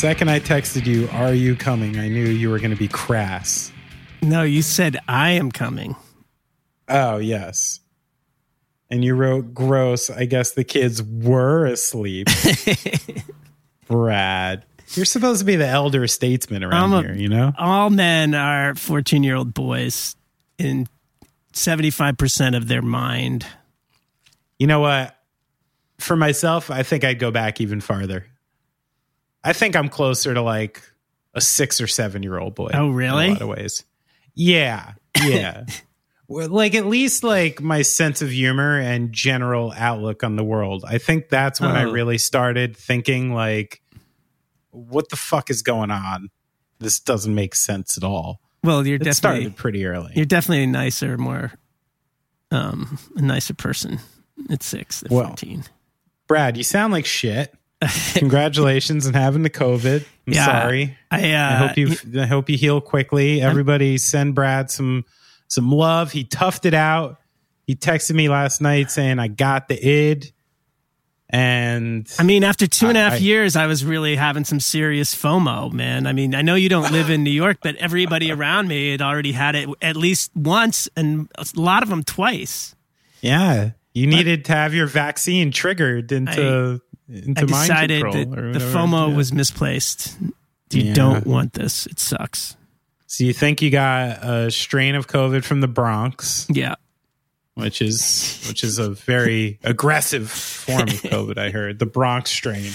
second I texted you, "Are you coming?" I knew you were going to be crass. No, you said I am coming. Oh yes. And you wrote gross. I guess the kids were asleep. Brad. You're supposed to be the elder statesman around a- here, you know? All men are 14 year old boys in 75% of their mind. You know what? For myself, I think I'd go back even farther. I think I'm closer to like a six or seven year old boy. Oh, In really? a lot of ways. Yeah. Yeah. Like at least like my sense of humor and general outlook on the world. I think that's when I Oh. really started thinking like, what the fuck is going on? This doesn't make sense at all. Well, you're It definitely started pretty early. you're definitely a nicer, more um, a nicer person at six than Well, 14. Brad, you sound like shit. Congratulations on having the COVID. I'm Yeah. sorry. I, uh, I hope you I hope you heal quickly. Everybody send Brad some some love. He toughed it out. He texted me last night saying I got the id. And I mean, after two and a half I- I- years, I was really having some serious FOMO, man. I mean, I know you don't live in New York, but everybody around me had already had it at least once, and a lot of them twice. yeah, you needed to have your vaccine triggered into into I decided that the. FOMO Yeah. was misplaced. You Yeah. don't want this. It sucks. So you think you got a strain of COVID from the Bronx, Yeah. which is which is a very aggressive form of COVID. I heard the Bronx strain.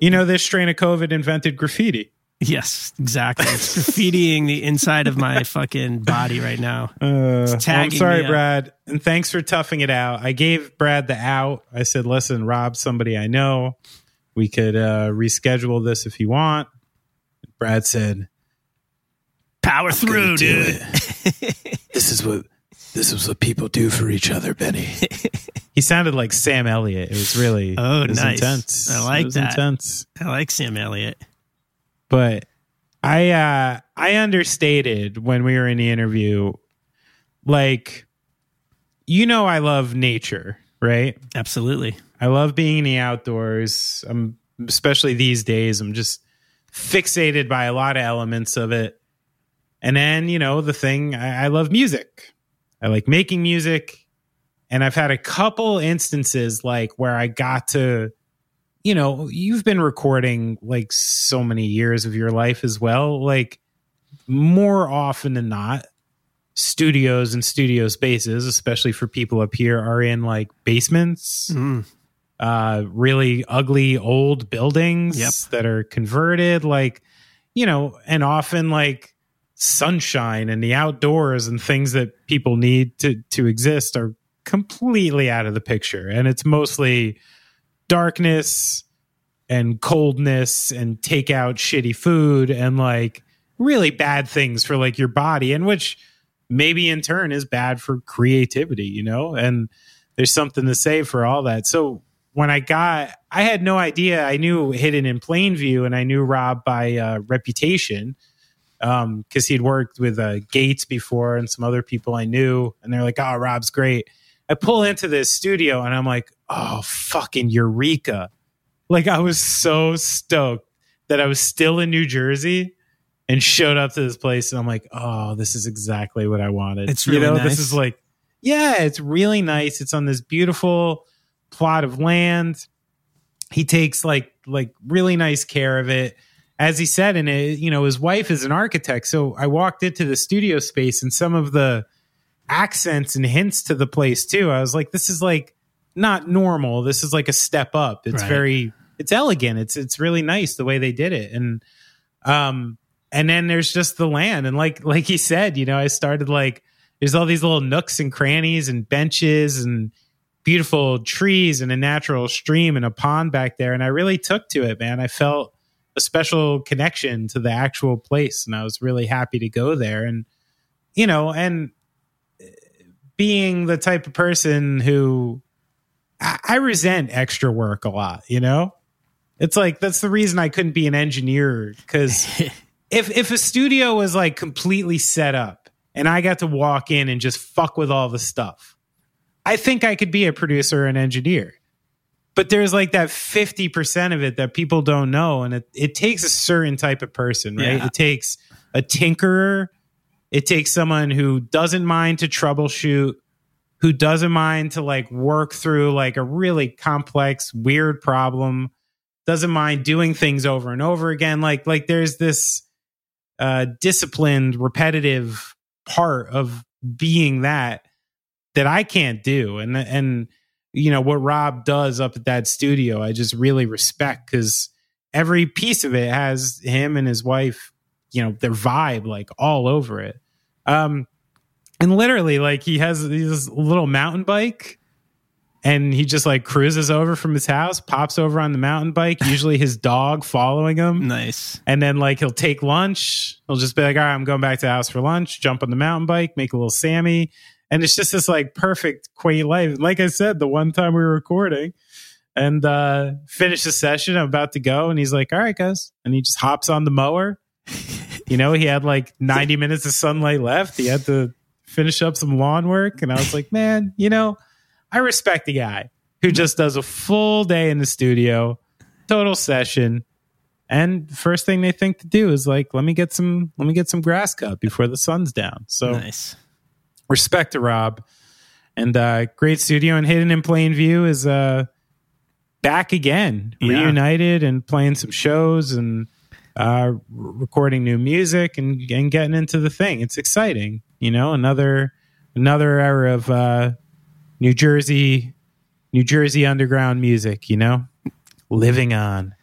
You know, this strain of COVID invented graffiti. Yes, exactly. It's graffitiing the inside of my fucking body right now. Uh, well, I'm sorry. Brad, and thanks for toughing it out. I gave Brad the out. I said, "Listen, Rob, somebody I know. We could uh, reschedule this if you want." Brad said, Power through, dude. "This is what this is what people do for each other, Benny." he sounded like Sam Elliott. It was really Oh, it was nice. intense. I like that. intense. I like Sam Elliott. But I uh I understated when we were in the interview like you know I love nature, right? Absolutely. I love being in the outdoors. I'm especially these days I'm just fixated by a lot of elements of it. And then, you know, the thing I, I love music. I like making music. And I've had a couple instances like where I got to you know, you've been recording like so many years of your life as well. Like more often than not, studios and studio spaces, especially for people up here, are in like basements, Mm. uh, really ugly old buildings Yep. that are converted, like, you know, and often like sunshine and the outdoors and things that people need to to exist are completely out of the picture. And it's mostly darkness and coldness and take out shitty food and like really bad things for like your body and which maybe in turn is bad for creativity you know? And there's something to say for all that. So when i got i had no idea. I knew hidden in plain view and i knew rob by uh, reputation um because he'd worked with uh, gates before and some other people i knew and they're like oh rob's great i pull into this studio and i'm like oh fucking eureka like I was so stoked that I was still in New Jersey and showed up to this place and I'm like, oh, this is exactly what I wanted. It's really you know, nice. this is like, yeah, it's really nice. It's on this beautiful plot of land. He takes like like really nice care of it. As he said, and it, you know, his wife is an architect. So I walked into the studio space and some of the accents and hints to the place too. I was like, this is like not normal. This is like a step up. It's Right. very it's elegant. It's it's really nice the way they did it. And um and then there's just the land and like like he said, you know, I started like there's all these little nooks and crannies and benches and beautiful trees and a natural stream and a pond back there and I really took to it, man. I felt a special connection to the actual place and I was really happy to go there and you know, and being the type of person who I, I resent extra work a lot, you know? It's like that's the reason I couldn't be an engineer because if if a studio was like completely set up and I got to walk in and just fuck with all the stuff, I think I could be a producer and engineer. but there's like that 50% of it that people don't know and it, it takes a certain type of person right Yeah. it takes a tinkerer it takes someone who doesn't mind to troubleshoot who doesn't mind to like work through like a really complex weird problem doesn't mind doing things over and over again. Like like there's this uh disciplined repetitive part of being that that I can't do. And and you know what Rob does up at that studio I just really respect cuz every piece of it has him and his wife you know their vibe like all over it um and literally like he has this little mountain bike and he just like cruises over from his house pops over on the mountain bike usually his dog following him Nice. and then like he'll take lunch. He'll just be like, all right, I'm going back to the house for lunch, jump on the mountain bike, make a little Sammy. And it's just this like perfect, quaint life. Like I said, the one time we were recording and uh finish the session, I'm about to go, and he's like, All right, guys. And he just hops on the mower. You know, he had like 90 minutes of sunlight left. He had to finish up some lawn work. And I was like, man, you know, I respect the guy who just does a full day in the studio, total session. And first thing they think to do is like, let me get some, let me get some grass cut before the sun's down. So Nice. respect to Rob, and uh, great studio and Hidden in Plain View is uh, back again, Yeah. reunited and playing some shows and uh, recording new music and, and getting into the thing. It's exciting, you know. Another another era of uh, New Jersey, New Jersey underground music, you know, living on.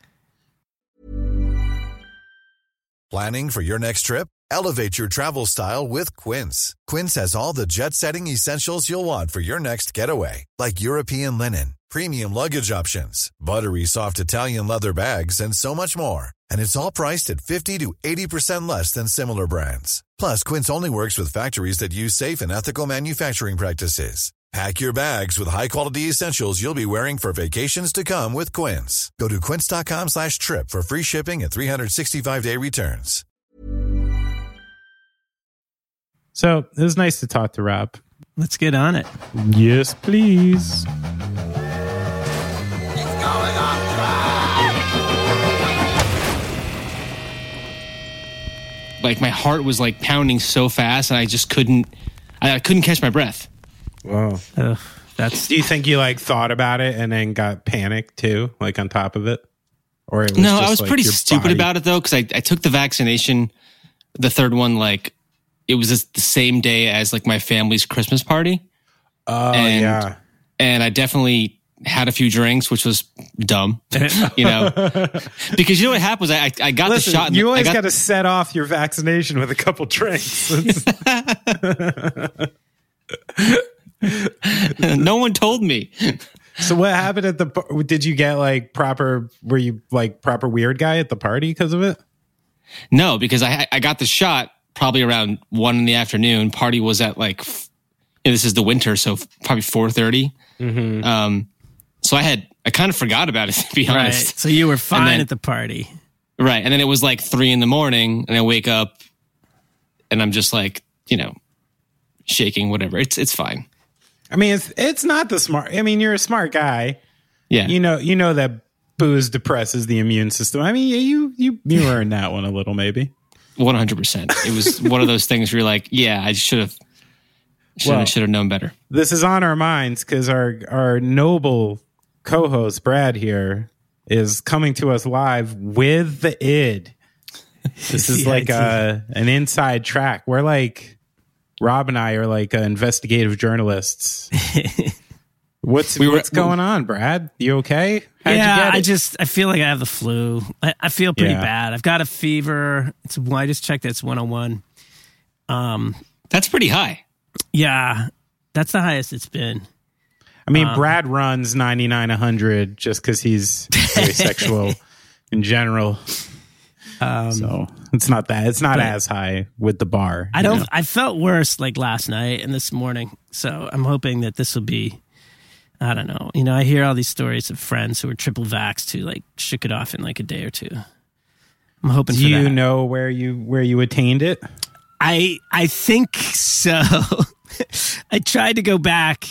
Planning for your next trip? Elevate your travel style with Quince. Quince has all the jet setting essentials you'll want for your next getaway, like European linen, premium luggage options, buttery soft Italian leather bags, and so much more. And it's all priced at 50 to 80% less than similar brands. Plus, Quince only works with factories that use safe and ethical manufacturing practices. Pack your bags with high-quality essentials you'll be wearing for vacations to come with Quince. Go to quince.com slash trip for free shipping and 365-day returns. So it was nice to talk to Rob. Let's get on it. Yes, please. Like my heart was like pounding so fast and I just couldn't I, I couldn't catch my breath. Wow. Ugh, that's Do you think you like thought about it and then got panicked too, like on top of it? Or it was No, just, I was like, pretty stupid body- about it though because I, I took the vaccination, the third one like it was just the same day as like my family's Christmas party, Oh and- yeah. and I definitely had a few drinks, which was dumb, you know, because you know what happened was I I, got Listen, the shot. you always got, got to set off your vaccination with a couple drinks. no one told me. so what happened at the? Did you get like proper? Were you like proper weird guy at the party because of it? No, because I I got the shot probably around one in the afternoon. Party was at like f- you know, this is the winter, so probably four Mm-hmm. Um, so I had I kind of forgot about it to be right. honest. So you were fine then- at the party. Right, and then it was like three in the morning, and I wake up, and I'm just like you know, shaking, whatever. It's it's fine. I mean, it's it's not the smart. I mean, you're a smart guy. Yeah, You know, you know that booze depresses the immune system. I mean, you you you earned that one a little, maybe. one hundred percent. It was one of those things where you're like, yeah, I should have should Well- have should have known better. this is on our minds because our our noble co-host Brad here is coming to us live with the id. This is like a an inside track. We're like Rob and I are like uh, investigative journalists. What's We were- what's going on, Brad? You okay? How'd yeah, you get I just I feel like I have the flu. I, I feel pretty Yeah. bad. I've got a fever. It's well, I just checked. It's 101. Um, That's pretty high. yeah, that's the highest it's been. I mean, um, Brad runs ninety nine hundred just because he's very sexual in general. Um, So it's not that. It's not as high with the bar. I don't. know? I felt worse like last night and this morning. So I'm hoping that this will be. I don't know. You know, I hear all these stories of friends who are triple vaxxed who like shook it off in like a day or two. I'm hoping Do you that. know where you where you attained it? I I think so. I tried to go back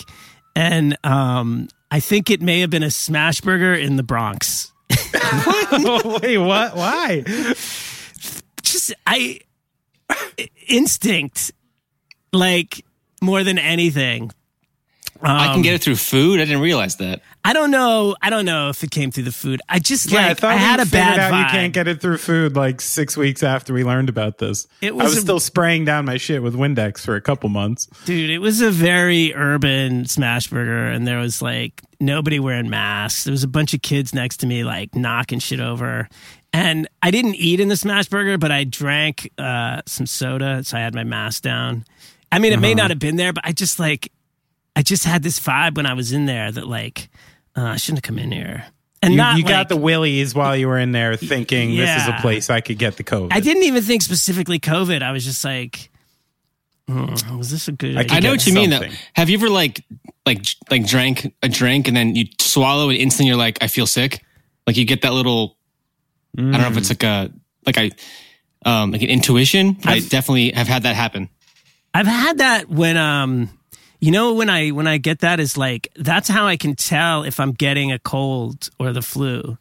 and um I think it may have been a smash burger in the Bronx. Wait, what? Why? Just I instinct, like more than anything. I can get it through food. I didn't realize that. I don't know. I don't know if it came through the food. I just Yeah, I like thought I, had a bad out vibe. you can't get it through food like six weeks after we learned about this. It I was was a- still spraying down my shit with Windex for a couple months. Dude, it was a very urban smash burger, and there was like nobody wearing masks. There was a bunch of kids next to me, like knocking shit over. And I didn't eat in the smash burger, but I drank uh, some soda, so I had my mask down. I mean, it Uh-huh. may not have been there, but I just like, I just had this vibe when I was in there that like, uh, I shouldn't have come in here. And You, not you like, got the willies while you were in there thinking this is a place I could get the COVID. I didn't even think specifically COVID. I was just like, hmm, was this a good? I idea? I know what you mean. Though. Have you ever like like like drank a drink and then you swallow and instantly you're like, I feel sick. Like you get that little. I don't know if it's like a like I um like an intuition. But I I've- definitely have had that happen. I've had that when um you know when I when I get that is like that's how I can tell if I'm getting a cold or the flu.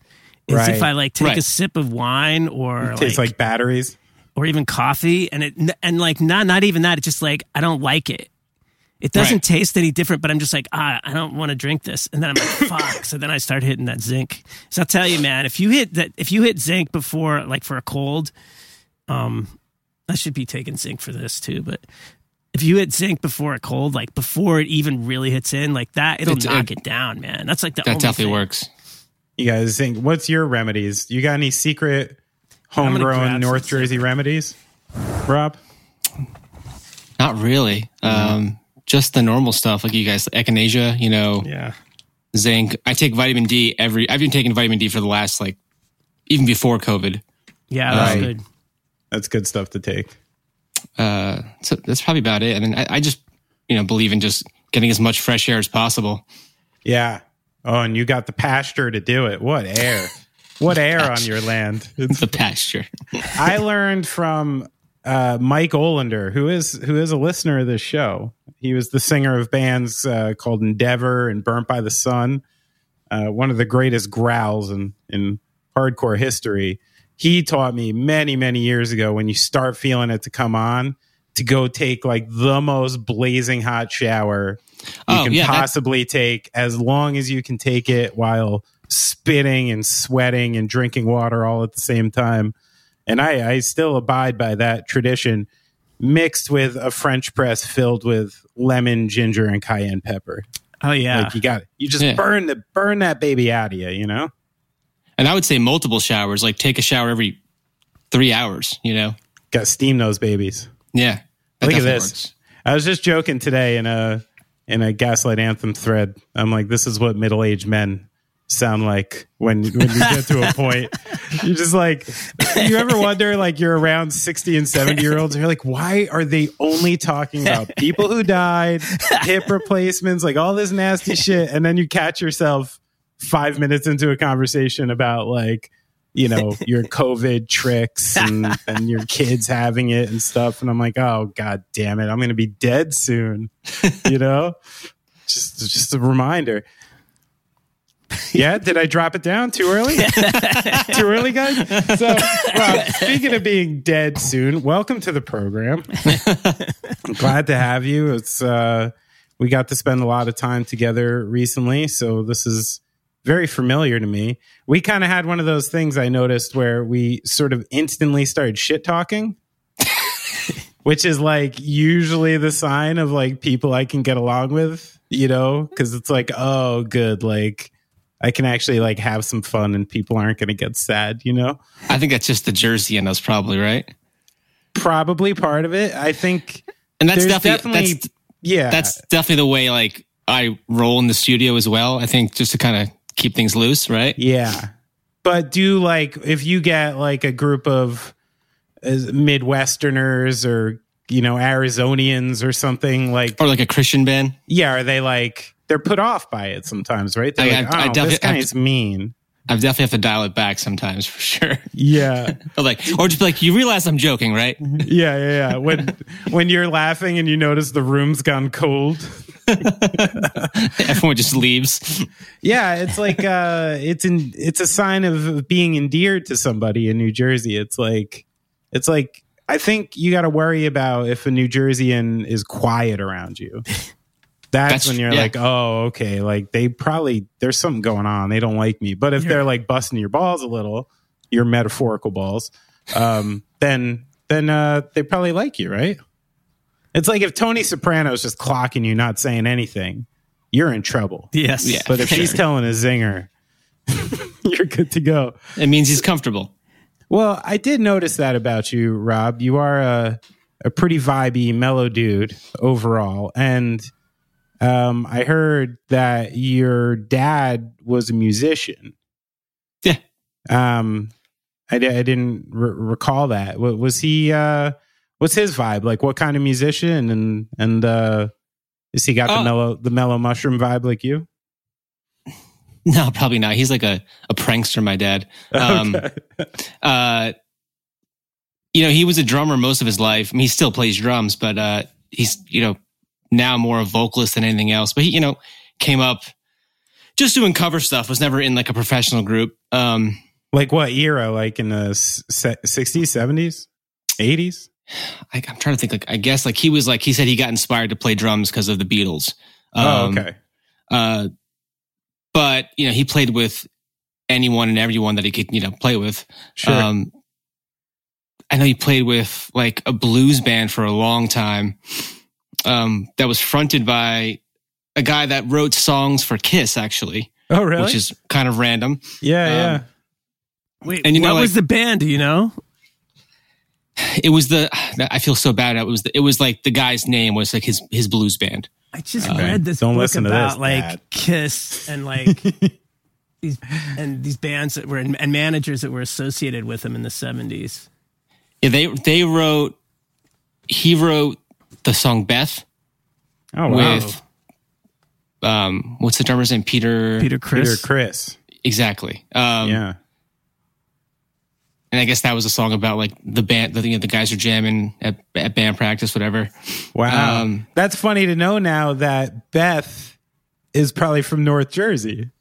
Is Right. if I like take a sip of wine or it Tastes like, like batteries. or even coffee and it and like not not even that it's just like I don't like it. It doesn't Right. taste any different, but I'm just like, ah, I don't want to drink this. And then I'm like, fuck. So then I start hitting that zinc. So I'll tell you, man, if you hit that, if you hit zinc before, like for a cold, um, I should be taking zinc for this too. But if you hit zinc before a cold, like before it even really hits in, like that, it'll It's- knock it- it down, man. That's like the That only definitely thing. works. You guys think what's your remedies? You got any secret homegrown North some Jersey remedies? Rob? Not really. Um, just the normal stuff like you guys, echinacea. You know, Yeah. zinc. I take vitamin D every. I've been taking vitamin D for the last like even before COVID. Yeah, that's Right. good. That's good stuff to take. Uh, so that's probably about it. I mean, I, I just you know believe in just getting as much fresh air as possible. Yeah. Oh, and you got the pasture to do it. What air? What air on your land? It's The pasture. I learned from uh, Mike Olender, who is who is a listener of this show. He was the singer of bands uh, called Endeavor and Burnt by the Sun, uh, one of the greatest growls in in hardcore history. He taught me many many years ago when you start feeling it to come on to go take like the most blazing hot shower you Oh, can yeah, that- possibly take as long as you can take it while spitting and sweating and drinking water all at the same time. And I, I still abide by that tradition mixed with a French press filled with lemon, ginger, and cayenne pepper. Oh yeah. Like you got it. you just Yeah. burn the burn that baby out of you, you know? And I would say multiple showers. Like take a shower every three hours. You know. Got to steam those babies. Yeah. Look at this. works. I was just joking today in a in a Gaslight Anthem thread. I'm like, this is what middle aged men sound like when when you get to a point. You're just like, you ever wonder like you're around 60 and 70 year olds. And you're like, why are they only talking about people who died, hip replacements, like all this nasty shit, and then you catch yourself five minutes into a conversation about like you know your covid tricks and, and your kids having it and stuff. And i'm like oh god damn it. I'm gonna be dead soon you know? Just just a reminder. Yeah did i drop it down too early? Too early guys? So Rob, speaking of being dead soon welcome to the program. I'm glad to have you. It's uh we got to spend a lot of time together recently so this is very familiar to me. We kind of had one of those things I noticed where we sort of instantly started shit talking, which is like usually the sign of like people I can get along with, you know, because it's like, oh, good. Like I can actually like have some fun and people aren't going to get sad, you know? I think that's just the Jersey in us, probably right. Probably part of it. I think And that's definitely, definitely, that's yeah. that's definitely the way like I roll in the studio as well. I think just to kind of keep things loose, right? Yeah. But do like if you get like a group of uh, Midwesterners or you know Arizonians or something like Or like a Christian band. yeah, are they like they're put off by it sometimes, right? They're I- like, I- I oh, definitely- this guy's mean. I definitely have to dial it back sometimes for sure. Yeah, Or like, or just be like, you realize I'm joking, right? yeah, yeah, yeah. When when you're laughing and you notice the room's gone cold. Everyone just leaves. Yeah, it's like uh it's in it's a sign of being endeared to somebody in New Jersey. It's like it's like I think you got to worry about if a New Jerseyan is quiet around you. That's, That's- when you're yeah. like, oh, okay, like they probably there's something going on. They don't like me. But if they're like busting your balls a little, your metaphorical balls, um, then then uh, they probably like you, right? It's like if Tony Soprano's just clocking you, not saying anything, you're in trouble. Yes. Yeah. But if she's telling a zinger, you're good to go. It means he's comfortable. Well, I did notice that about you, Rob. You are a a pretty vibey, mellow dude overall, and um, I heard that your dad was a musician. Yeah. Um, I, I didn't re- recall that. Wa- Was he? Uh, what's his vibe? Like, what kind of musician? And and uh, is he got the Uh, mellow the mellow mushroom vibe like you? No, probably not. He's like a, a prankster, my dad. Um, Okay. uh, you know, he was a drummer most of his life. I mean, he still plays drums, but uh, he's, you know, now more a vocalist than anything else. But he, you know, came up just doing cover stuff, was never in like a professional group. Um, Like what era? Like in the sixties, seventies, eighties? I'm trying to think, like, I guess like he was like, he said he got inspired to play drums because of the Beatles. Oh, Um, okay. Uh, but, you know, he played with anyone and everyone that he could, you know, play with. Sure. Um, I know he played with like a blues band for a long time. Um, that was fronted by a guy that wrote songs for Kiss, actually, oh, really? which is kind of random. yeah, um, yeah. Wait, And you know, what was the band? Do you know? It was the I feel so bad. It was the, it was like the guy's name was like his his blues band. I just Okay. read this Don't book listen to about this, like Dad. Kiss and like these and these bands that were and managers that were associated with them in the seventies. Yeah, they they wrote he wrote the song Beth Oh, wow. with um what's the drummer's name Peter Peter Criss. Peter Criss. exactly um yeah. and I guess that was a song about like the band the, you know, the guys are jamming at, at band practice whatever Wow. Um, That's funny to know now that Beth is probably from North Jersey.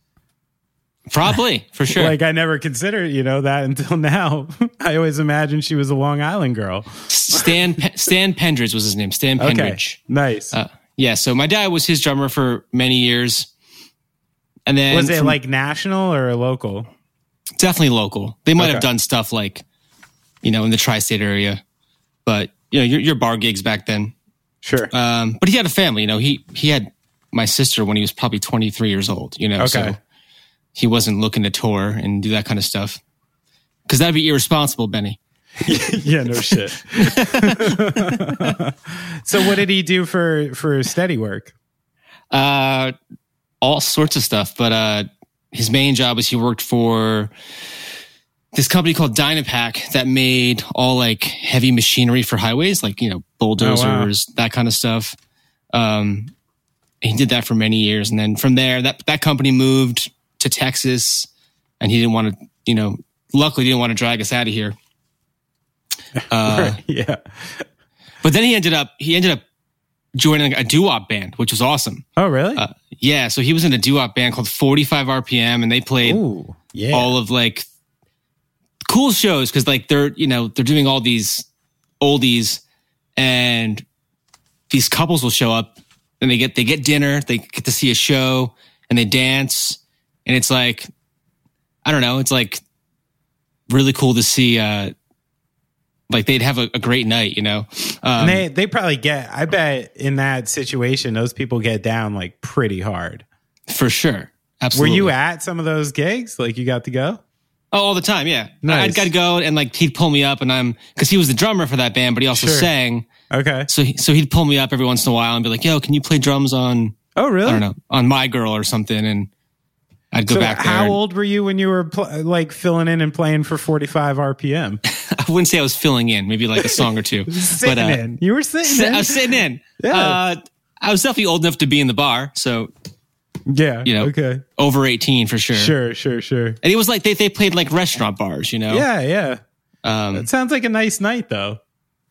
Probably for sure Like I never considered, you know, that until now. I always imagined she was a Long Island girl. Stan Pe- Stan Penridge was his name Stan Okay. Penridge Nice. uh, yeah so my dad was his drummer for many years and then was it from- like national or local? definitely local. They might have done stuff like, you know, in the tri-state area, but you know, your, your bar gigs back then. Sure. Um, but he had a family. You know, he he had my sister when he was probably 23 years old. You know, Okay. so he wasn't looking to tour and do that kind of stuff because that'd be irresponsible, Benny. yeah, no shit. so what did he do for for steady work? Uh, all sorts of stuff, but uh, his main job was he worked for this company called Dynapac that made all like heavy machinery for highways, like you know bulldozers, that kind of stuff. Um, he did that for many years, and then from there, that that company moved to Texas, and he didn't want to, you know, luckily didn't want to drag us out of here. Uh, yeah. but then he ended up he ended up joining a doo-wop band, which was awesome. Oh, really? Uh, yeah, so he was in a doo-wop band called 45 RPM, and they played Ooh. Yeah. all of like cool shows because like they're you know they're doing all these oldies, and these couples will show up and they get they get dinner, they get to see a show, and they dance, and it's like I don't know, it's like really cool to see. uh like they'd have a, a great night, you know. Um, and they they probably get I bet in that situation those people get down like pretty hard. for sure, absolutely. Were you at some of those gigs? Like you got to go? Oh, all the time, yeah. Nice. I'd got to go and like he'd pull me up, and I'm because he was the drummer for that band, but he also Sure. sang. Okay. So he, so he'd pull me up every once in a while and be like, "Yo, can you play drums on Oh, really? I don't know on My Girl or something?" And I'd go So back how and- old were you when you were pl- like filling in and playing for 45 RPM? I wouldn't say I was filling in, maybe like a song or two, sitting but uh, in. You were sitting si- in. I was sitting in. Yeah. Uh, I was definitely old enough to be in the bar, so yeah. you know. Okay. over eighteen for sure. Sure, sure, sure. And it was like they they played like restaurant bars, you know. Yeah, yeah. Um, It sounds like a nice night though.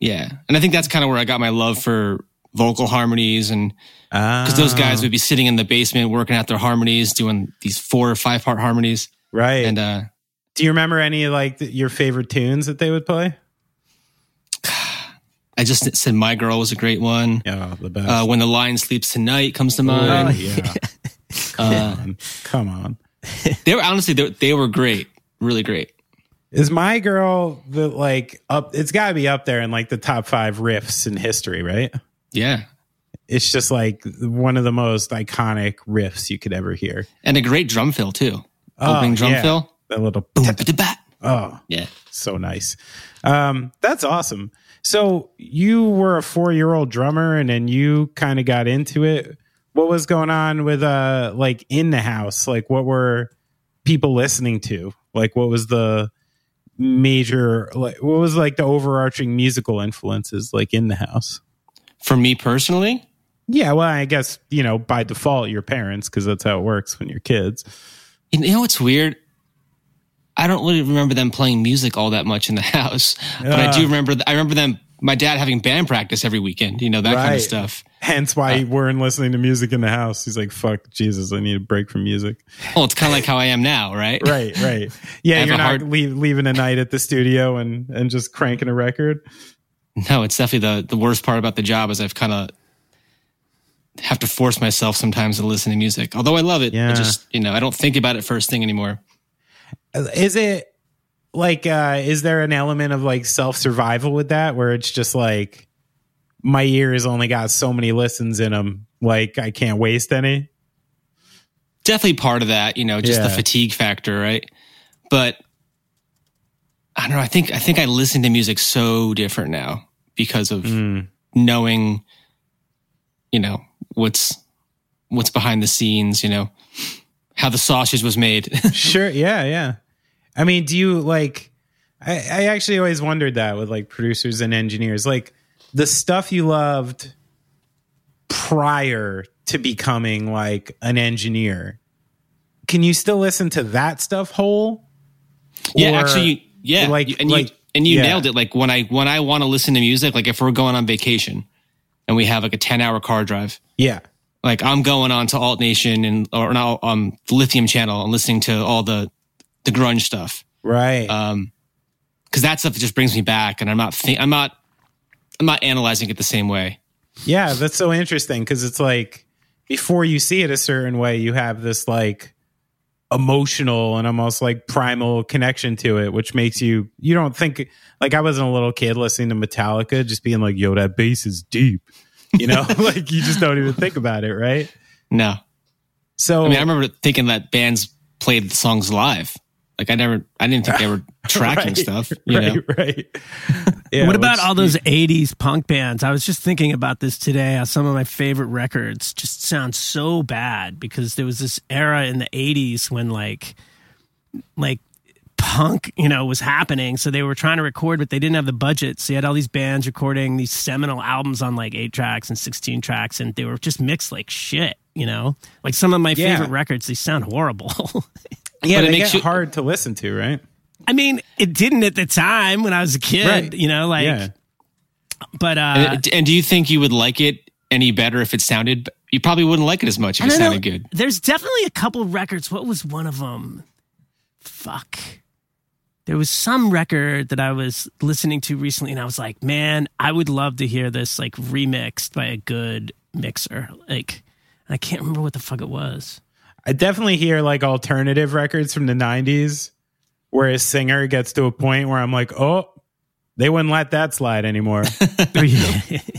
Yeah. And I think that's kind of where I got my love for vocal harmonies and because those guys would be sitting in the basement working out their harmonies, doing these four or five part harmonies. right. And uh, Do you remember any like your favorite tunes that they would play? I just said "My Girl" was a great one. Yeah, the best. Uh, when the Lion Sleeps Tonight comes to Oh, mind. yeah. Come on. Come on. They were honestly they, they were great, really great. Is my girl the like up? It's got to be up there in like the top five riffs in history, right? Yeah, It's just like one of the most iconic riffs you could ever hear. and a great drum fill too. Oh, Opening drum yeah. fill. That little Boom, oh, Yeah. so nice. Um, that's awesome. So you were a four year old drummer, and then you kind of got into it. What was going on with uh like in the house? Like what were people listening to? Like what was the major like what was like the overarching musical influences like in the house? For me personally, Yeah, well, I guess you know by default your parents because that's how it works when you're kids. you know what's weird? I don't really remember them playing music all that much in the house, but I do Ah. remember. I remember them. My dad having band practice every weekend. You know that kind of stuff. Hence why you weren't listening to music in the house. He's like, "Fuck Jesus, I need a break from music." Well, it's kind of like how I am now, right? right, right. Yeah, you're not hard- leave, leaving a night at the studio and and just cranking a record. No, it's definitely the the worst part about the job is I've kind of have to force myself sometimes to listen to music. Although I love it, Yeah. I just you know I don't think about it first thing anymore. Is it like uh is there an element of like self survival with that where it's just like my ears only got so many listens in them, like I can't waste any? Definitely part of that, you know, just the fatigue factor, right? But I don't know. I think I think I listen to music so different now because of Mm. knowing, you know, what's what's behind the scenes. You know, how the sausage was made. sure yeah yeah i mean do you like I, I actually always wondered that with like producers and engineers like the stuff you loved prior to becoming like an engineer can you still listen to that stuff whole yeah, Or, actually, yeah, like- and like- you and you yeah. nailed it. Like when I when I want to listen to music, like if we're going on vacation and we have like a ten hour car drive, yeah like I'm going on to Alt Nation and or now um the Lithium channel and listening to all the the grunge stuff. right Um, because that stuff just brings me back, and I'm not I'm not I'm not analyzing it the same way. yeah that's so interesting because it's like before you see it a certain way you have this like emotional and almost like primal connection to it which makes you you don't think like i wasn't a little kid listening to metallica just being like yo that bass is deep. You know like you just don't even think about it right? No, so I mean I remember thinking that bands played the songs live. Like I never, I didn't think they were tracking right, stuff. You right know, right Yeah, what about all those 80s punk bands? I was just thinking about this today. Some of my favorite records just sound so bad because there was this era in the 80s when like like punk, you know, was happening. So they were trying to record, but they didn't have the budget. So you had all these bands recording these seminal albums on like eight tracks and 16 tracks, and they were just mixed like shit, you know? Like some of my Yeah. favorite records, they sound horrible. yeah But it makes get you- hard to listen to right I mean, it didn't at the time when I was a kid, Right. you know, like, yeah but, uh, and, and do you think you would like it any better if it sounded? You probably wouldn't like it as much if I it sounded know. good. There's definitely a couple records. What was one of them? Fuck. There was some record that I was listening to recently, and I was like, man, I would love to hear this like remixed by a good mixer. Like, I can't remember what the fuck it was. I definitely hear like alternative records from the 90s where a singer gets to a point where I'm like, oh, they wouldn't let that slide anymore.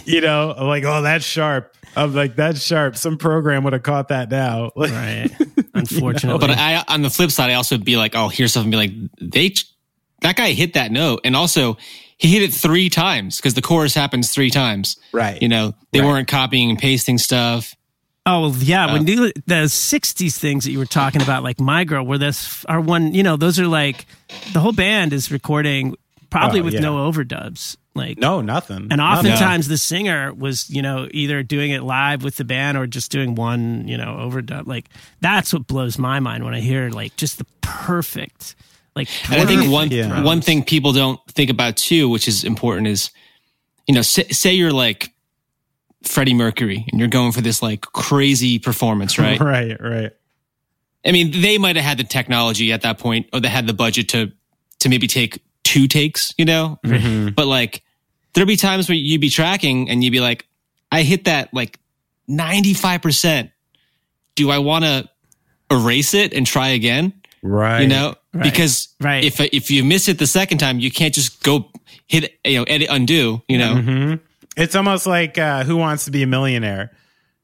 you know, I'm like, oh, that's sharp. I'm like, that's sharp. Some program would have caught that now. Right. Unfortunately. But I, on the flip side, I also be like, oh, here's something. Be like, they, that guy hit that note, and also he hit it three times because the chorus happens three times. Right. You know, they Right. weren't copying and pasting stuff. Oh yeah, when you the '60s things that you were talking about, like "My Girl," where this are one, you know, those are like the whole band is recording probably Oh, with yeah. no overdubs, like no, nothing. And oftentimes the singer was, you know, either doing it live with the band or just doing one, you know, overdub. Like that's what blows my mind when I hear like just the perfect, like. And I think one Yeah. one thing people don't think about too, which is important, is you know, say, say you're like Freddie Mercury and you're going for this like crazy performance, right? right, right. I mean, they might have had the technology at that point, or they had the budget to to maybe take two takes, you know. But like, there'd be times where you'd be tracking and you'd be like, "I hit that like ninety five percent. Do I want to erase it and try again?" Right. You know, Right. because Right. if if you miss it the second time, you can't just go hit you know edit undo. You know, Mm-hmm. It's almost like uh, Who Wants to Be a Millionaire?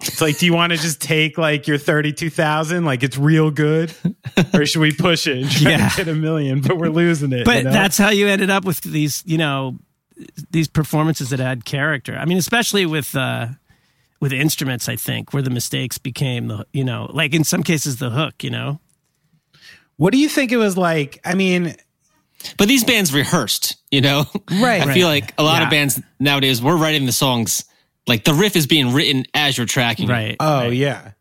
It's like, do you want to just take like your 32,000, like it's real good? Or should we push it and try Yeah. to get a million, but we're losing it? But you know? that's how you ended up with these, you know, these performances that had character. I mean, especially with uh with instruments, I think, where the mistakes became the, you know, like in some cases the hook, you know. what do you think it was like? I mean, but these bands rehearsed. You know, Right. I feel like a lot Yeah. of bands nowadays we're writing the songs like the riff is being written as you're tracking. Right. oh, yeah.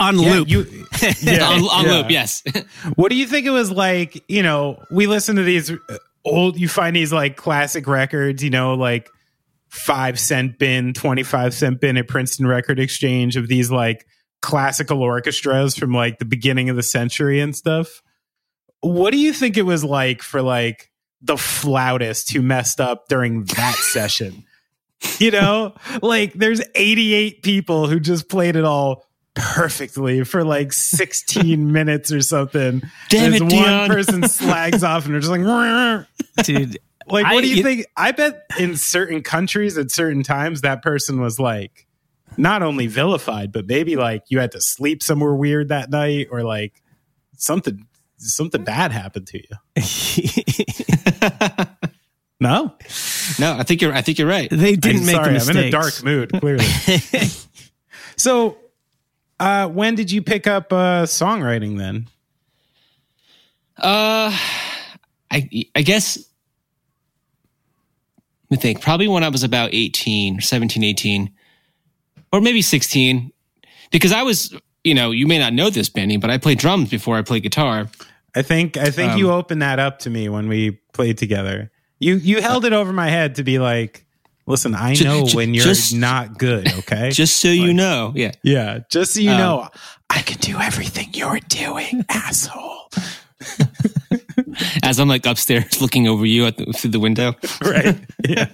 On Yeah, loop. you, yeah, on, on yeah. loop, yes. What do you think it was like? You know, we listen to these uh, old, you find these like classic records, you know, like five cent bin, 25 cent bin at Princeton Record Exchange of these like classical orchestras from like the beginning of the century and stuff. What do you think it was like for like the flautist who messed up during that session? You know, like there's 88 people who just played it all perfectly for like 16 minutes or something. Damn it, one Dion. person slags off and they're just like. Dude, like, I- what do you you- think? I bet in certain countries at certain times that person was like not only vilified, but maybe like you had to sleep somewhere weird that night or like something something bad happened to you. No, no, I think you're. I think you're right. they didn't I'm make sorry, mistakes. I'm in a dark mood. Clearly. so, uh, when did you pick up uh, songwriting? Then Uh, I I guess. Let me think. Probably when I was about 18, 17, 18, or maybe 16. Because I was, you know, you may not know this, Benny, but I played drums before I played guitar. I think I think Um, you opened that up to me when we played together. You you held it over my head to be like, listen, I know when you're just- not good. Okay, Just so you know. Yeah. yeah, just so you Um, know, I can do everything you're doing, asshole. As I'm like upstairs looking over you at the, through the window. Right? Yeah,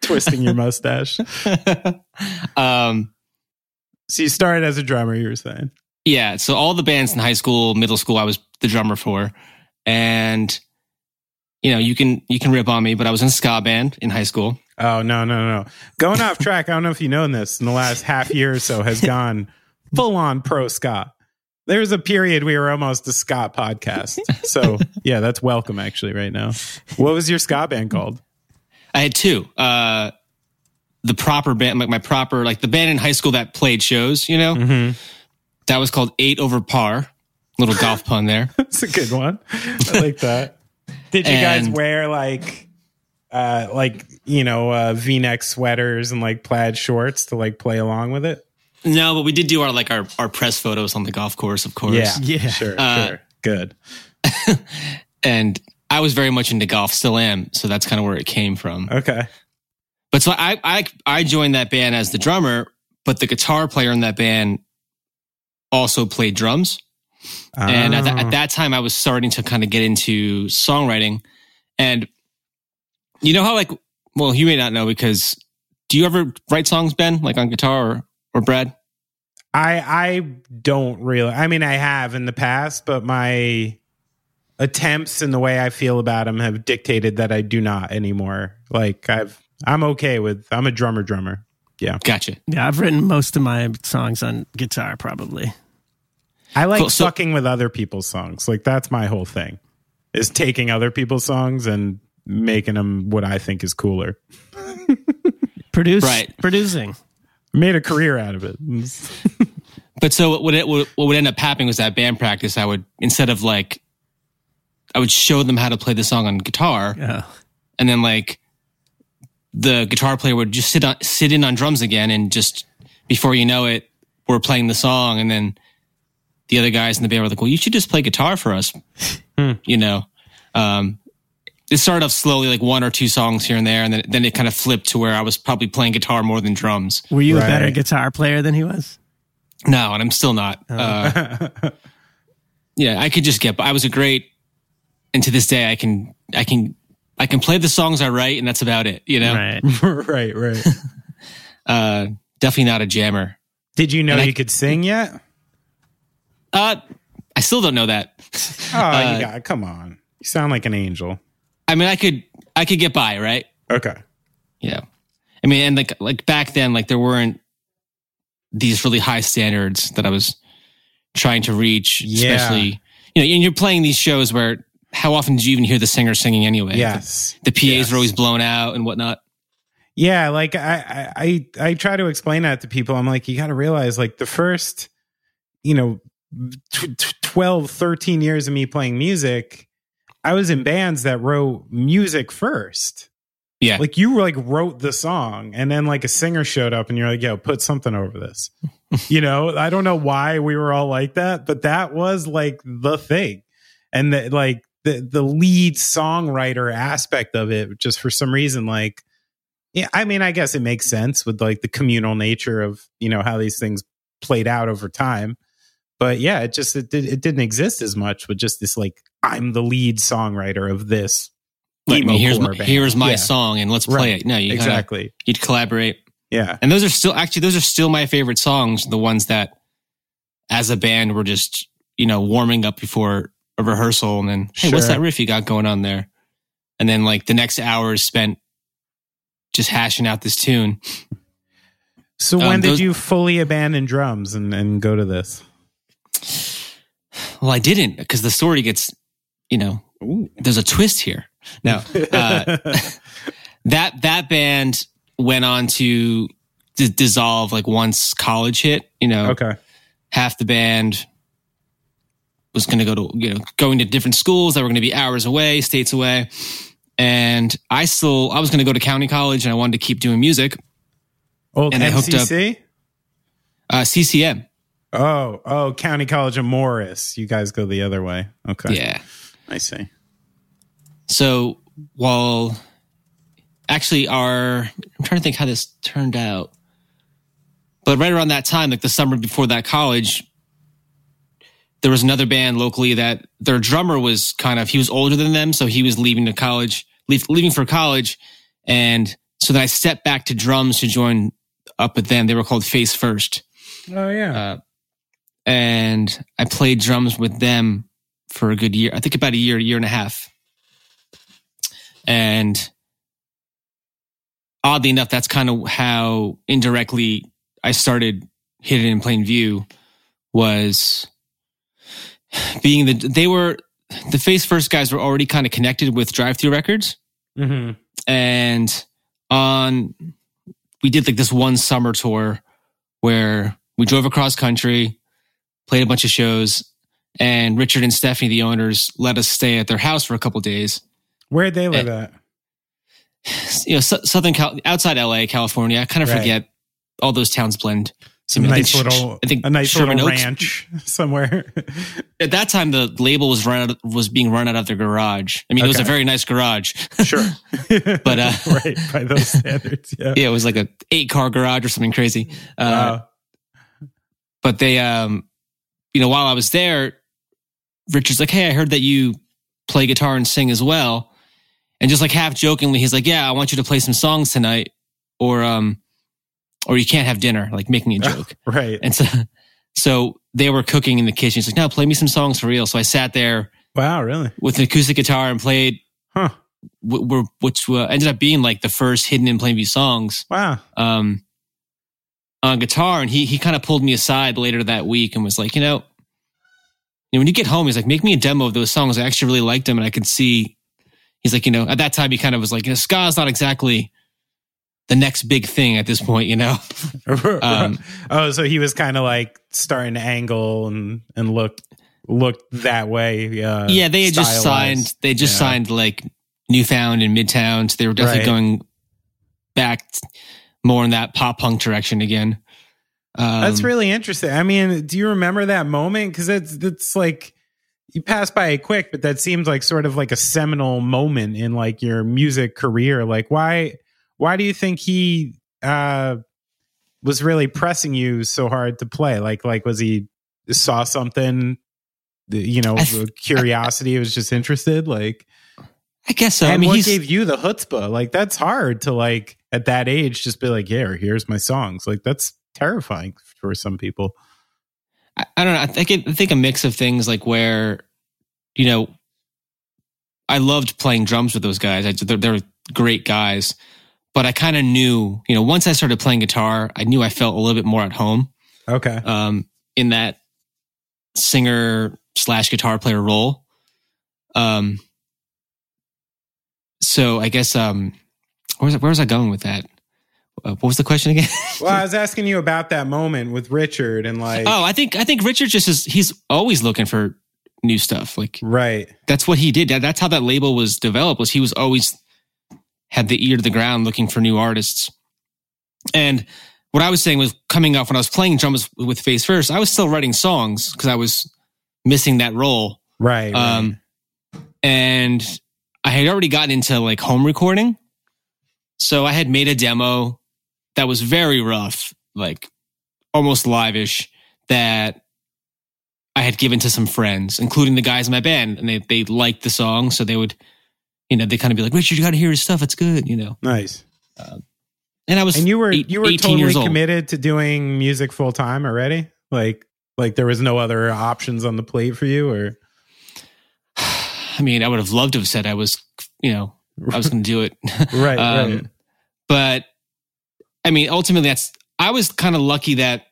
twisting your mustache. Um, So you started as a drummer. You were saying. yeah. So all the bands in high school, middle school, I was the drummer for. And, you know, you can, you can rip on me, but I was in a ska band in high school. Oh no no no! Going off track. I don't know if you know this. In the last half year or so, has gone full on pro ska. There was a period we were almost a ska podcast. So yeah, that's welcome actually right now. What was your ska band called? I had two. Uh, the proper band, like my proper, like the band in high school that played shows, you know, Mm-hmm. that was called Eight Over Par. Little golf pun there. That's a good one. I like that. Did you guys wear like, uh, like you know, uh, V-neck sweaters and like plaid shorts to like play along with it? No, but we did do our like our, our press photos on the golf course, of course. Yeah, Yeah. sure, Uh, sure, good. And I was very much into golf, still am. So that's kind of where it came from. Okay, But so I, I I joined that band as the drummer, but the guitar player in that band also played drums. And at, that Ah. at that time, I was starting to kind of get into songwriting. And you know how, like, well, you may not know because do you ever write songs, Ben, like on guitar or, or Brad? I I don't really. I mean, I have in the past, but my attempts and the way I feel about them have dictated that I do not anymore. Like I've, I'm okay with. I'm a drummer, drummer. Yeah, Gotcha. Yeah, I've written most of my songs on guitar, probably. I like Cool, so- fucking with other people's songs. Like that's my whole thing, is taking other people's songs and making them what I think is cooler. Produce, Right. producing. Made a career out of it. But so what, it, what would end up happening was that band practice, I would, instead of like, I would show them how to play the song on guitar. Yeah. and then like the guitar player would just sit on sit in on drums again and just before you know it we're playing the song and then the other guys in the band were like well you should just play guitar for us you know um it started off slowly, like one or two songs here and there, and then then it kind of flipped to where I was probably playing guitar more than drums. Were you Right. a better guitar player than he was? No, and I'm still not. Uh, yeah, I could just get. by. I was a great, and to this day, I can, I can, I can play the songs I write, and that's about it. You know, Right. right, right. uh, definitely not a jammer. Did you know And I- you could sing yet? Uh, I still don't know that. Oh, Uh, you got come on. You sound like an angel. I mean, I could, I could get by, right? Okay. Yeah. I mean, and like, like back then, like there weren't these really high standards that I was trying to reach, Yeah. especially, you know, and you're playing these shows where how often do you even hear the singer singing anyway? Yes. The, PAs Yes. are always blown out and whatnot. Yeah, like I, I I I try to explain that to people. I'm like, you got to realize like the first, you know, tw- 12, 13 years of me playing music, I was in bands that wrote music first. Yeah. Like you like wrote the song and then like a singer showed up and you're like, yo, put something over this. you know, I don't know why we were all like that, but that was like the thing. And the, like the the lead songwriter aspect of it just for some reason like yeah, I mean, I guess it makes sense with like the communal nature of, you know, how these things played out over time. But yeah, it just it, did, it didn't exist as much with just this like I'm the lead songwriter of this emo here's my, band. here's my Yeah. song and let's play Right. it. No, you exactly. you'd collaborate. Yeah. And those are still, actually, those are still my favorite songs. The ones that as a band were just, you know, warming up before a rehearsal and then, hey, what's that riff you got going on there? And then like the next hour is spent just hashing out this tune. So Um, when did those- you fully abandon drums and, and go to this? Well, I didn't because the story gets, you know, there's a twist here. No, uh, that that band went on to d- dissolve like once college hit. You know, okay. half the band was going to go to you know going to different schools that were going to be hours away, states away, and I still I was going to go to county college and I wanted to keep doing music. Old And I hooked up- MCC? Uh, CCM, Oh, oh, County College of Morris. You guys go the other way. Okay. yeah. I see. So while actually our I'm trying to think how this turned out. But right around that time, like the summer before that college, there was another band locally that their drummer was kind of he was older than them, so he was leaving to college, leaving for college, and so then I stepped back to drums to join up with them. They were called Face First, Oh yeah. uh, and I played drums with them for a good year. I think about a year, year and a half. And oddly enough, that's kind of how indirectly I started hidden in plain view was being the they were the face first guys were already kind of connected with Drive-Thru Records hmm and on we did like this one summer tour where we drove across country played a bunch of shows and richard and stephanie the owners let us stay at their house for a couple days Where'd they live at? you know Sou- southern Cal- outside la california i kind of Right. forget all those towns blend Some I think nice Sh- little, I think a nice Sherman little Oaks- ranch somewhere. at that time the label was run out, was being run out of their garage i mean it was a very nice garage sure, But, uh, right by those standards, yeah. yeah it was like a eight car garage or something crazy uh, Wow. but they um you know while i was there richard's like hey i heard that you play guitar and sing as well and just like half jokingly he's like yeah i want you to play some songs tonight or um or you can't have dinner like making a joke right. and so so they were cooking in the kitchen he's like no play me some songs for real so i sat there Wow, really? with an acoustic guitar and played Huh. w- which uh, ended up being like the first hidden in plain view songs Wow. um, on guitar, and he he kind of pulled me aside later that week and was like, you know, you know, when you get home, he's like, make me a demo of those songs. I actually really liked them, and I could see. He's like, you know, at that time, he kind of was like, you know, ska's not exactly the next big thing at this point, you know. Um, oh, so he was kind of like starting to angle and and look look that way. Uh, yeah, they had just signed. They just Yeah. signed like Newfound and Midtown. So they were definitely Right. going back t- more in that pop punk direction again. Um, That's really interesting. I mean, do you remember that moment? Because it's it's like you pass by it quick, but that seems like sort of like a seminal moment in like your music career. Like why why do you think he uh was really pressing you so hard to play? Like like was he saw something you know, th- curiosity was just interested like I guess so. and I mean, what gave you the chutzpah? Like that's hard to like at that age just be like, yeah, here's my songs. Like that's terrifying for some people. I, I don't know. I think it, I think a mix of things like where, you know, I loved playing drums with those guys. I, they're, they're great guys, but I kind of knew, you know, once I started playing guitar, I knew I felt a little bit more at home Okay. um, in that singer slash guitar player role. Um, so I guess um, where's where was I going with that? Uh, what was the question again? Well, I was asking you about that moment with Richard and like, oh, I think I think Richard just is he's always looking for new stuff. Like right. that's what he did. That, that's how that label was developed. Was he was always had the ear to the ground looking for new artists. And what I was saying was coming up when I was playing drums with Face First, I was still writing songs because I was missing that role. Right. right. Um, and I had already gotten into like home recording. So I had made a demo that was very rough, like almost live-ish that I had given to some friends, including the guys in my band, and they they liked the song, so they would, you know, they kind of be like, "Richard, you got to hear his stuff; it's good," you know. nice. Uh, and I was And you were eight- you were 18 totally committed to doing music full time already? Like like there was no other options on the plate for you or I mean, I would have loved to have said I was, you know, I was going to do it. Right, Um, right. But I mean, ultimately, that's I was kind of lucky that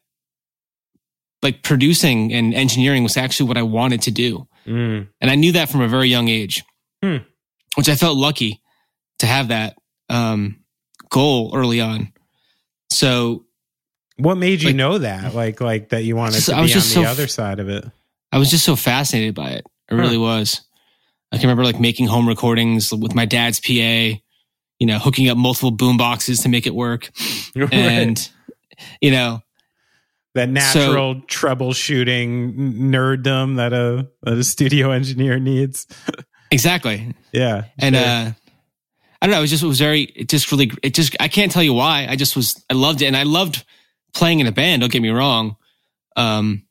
like producing and engineering was actually what I wanted to do, Mm. and I knew that from a very young age, Hmm. which I felt lucky to have that um, goal early on. So What made you Like- know that? Like like that you wanted So to be on the so other side of it. I was just so fascinated by it. I really was. I can remember like making home recordings with my dad's PA, you know, hooking up multiple boom boxes to make it work. Right. And, you know, that natural troubleshooting nerddom that a that a studio engineer needs. exactly. Yeah. And, sure. uh, I don't know. It was just, it was very, it just really, it just, I can't tell you why. I just was, I loved it. And I loved playing in a band. Don't get me wrong. Um,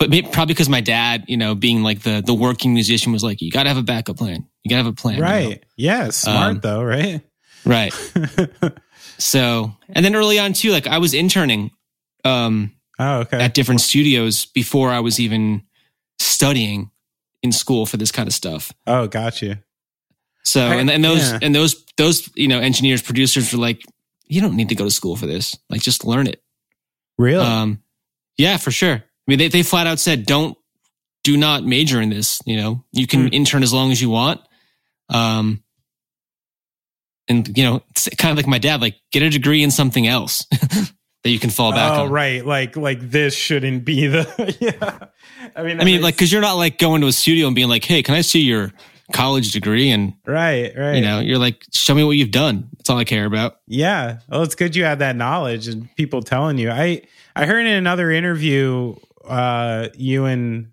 but maybe, probably because my dad, you know, being like the, the working musician was like, you got to have a backup plan. You got to have a plan. you know? right. Yeah, smart Um, though, right? Right. So, and then early on too, like I was interning um, oh, okay. at different studios before I was even studying in school for this kind of stuff. oh, got you. So, I- and, and those, yeah. and those, those, you know, engineers, producers were like, you don't need to go to school for this. Like, just learn it. Really? Um, yeah, for sure. I mean, they, they flat out said, don't, do not major in this. You know, you can Hmm. intern as long as you want. Um, and you know, it's kind of like my dad, like get a degree in something else that you can fall back on. oh, on. right. Like like this shouldn't be the yeah. I mean, I mean, that like, cause you're not like going to a studio and being like, Hey, can I see your college degree? And right, right. you know, you're like, show me what you've done. That's all I care about. Yeah. Well, it's good you had that knowledge and people telling you. I I heard in another interview uh you and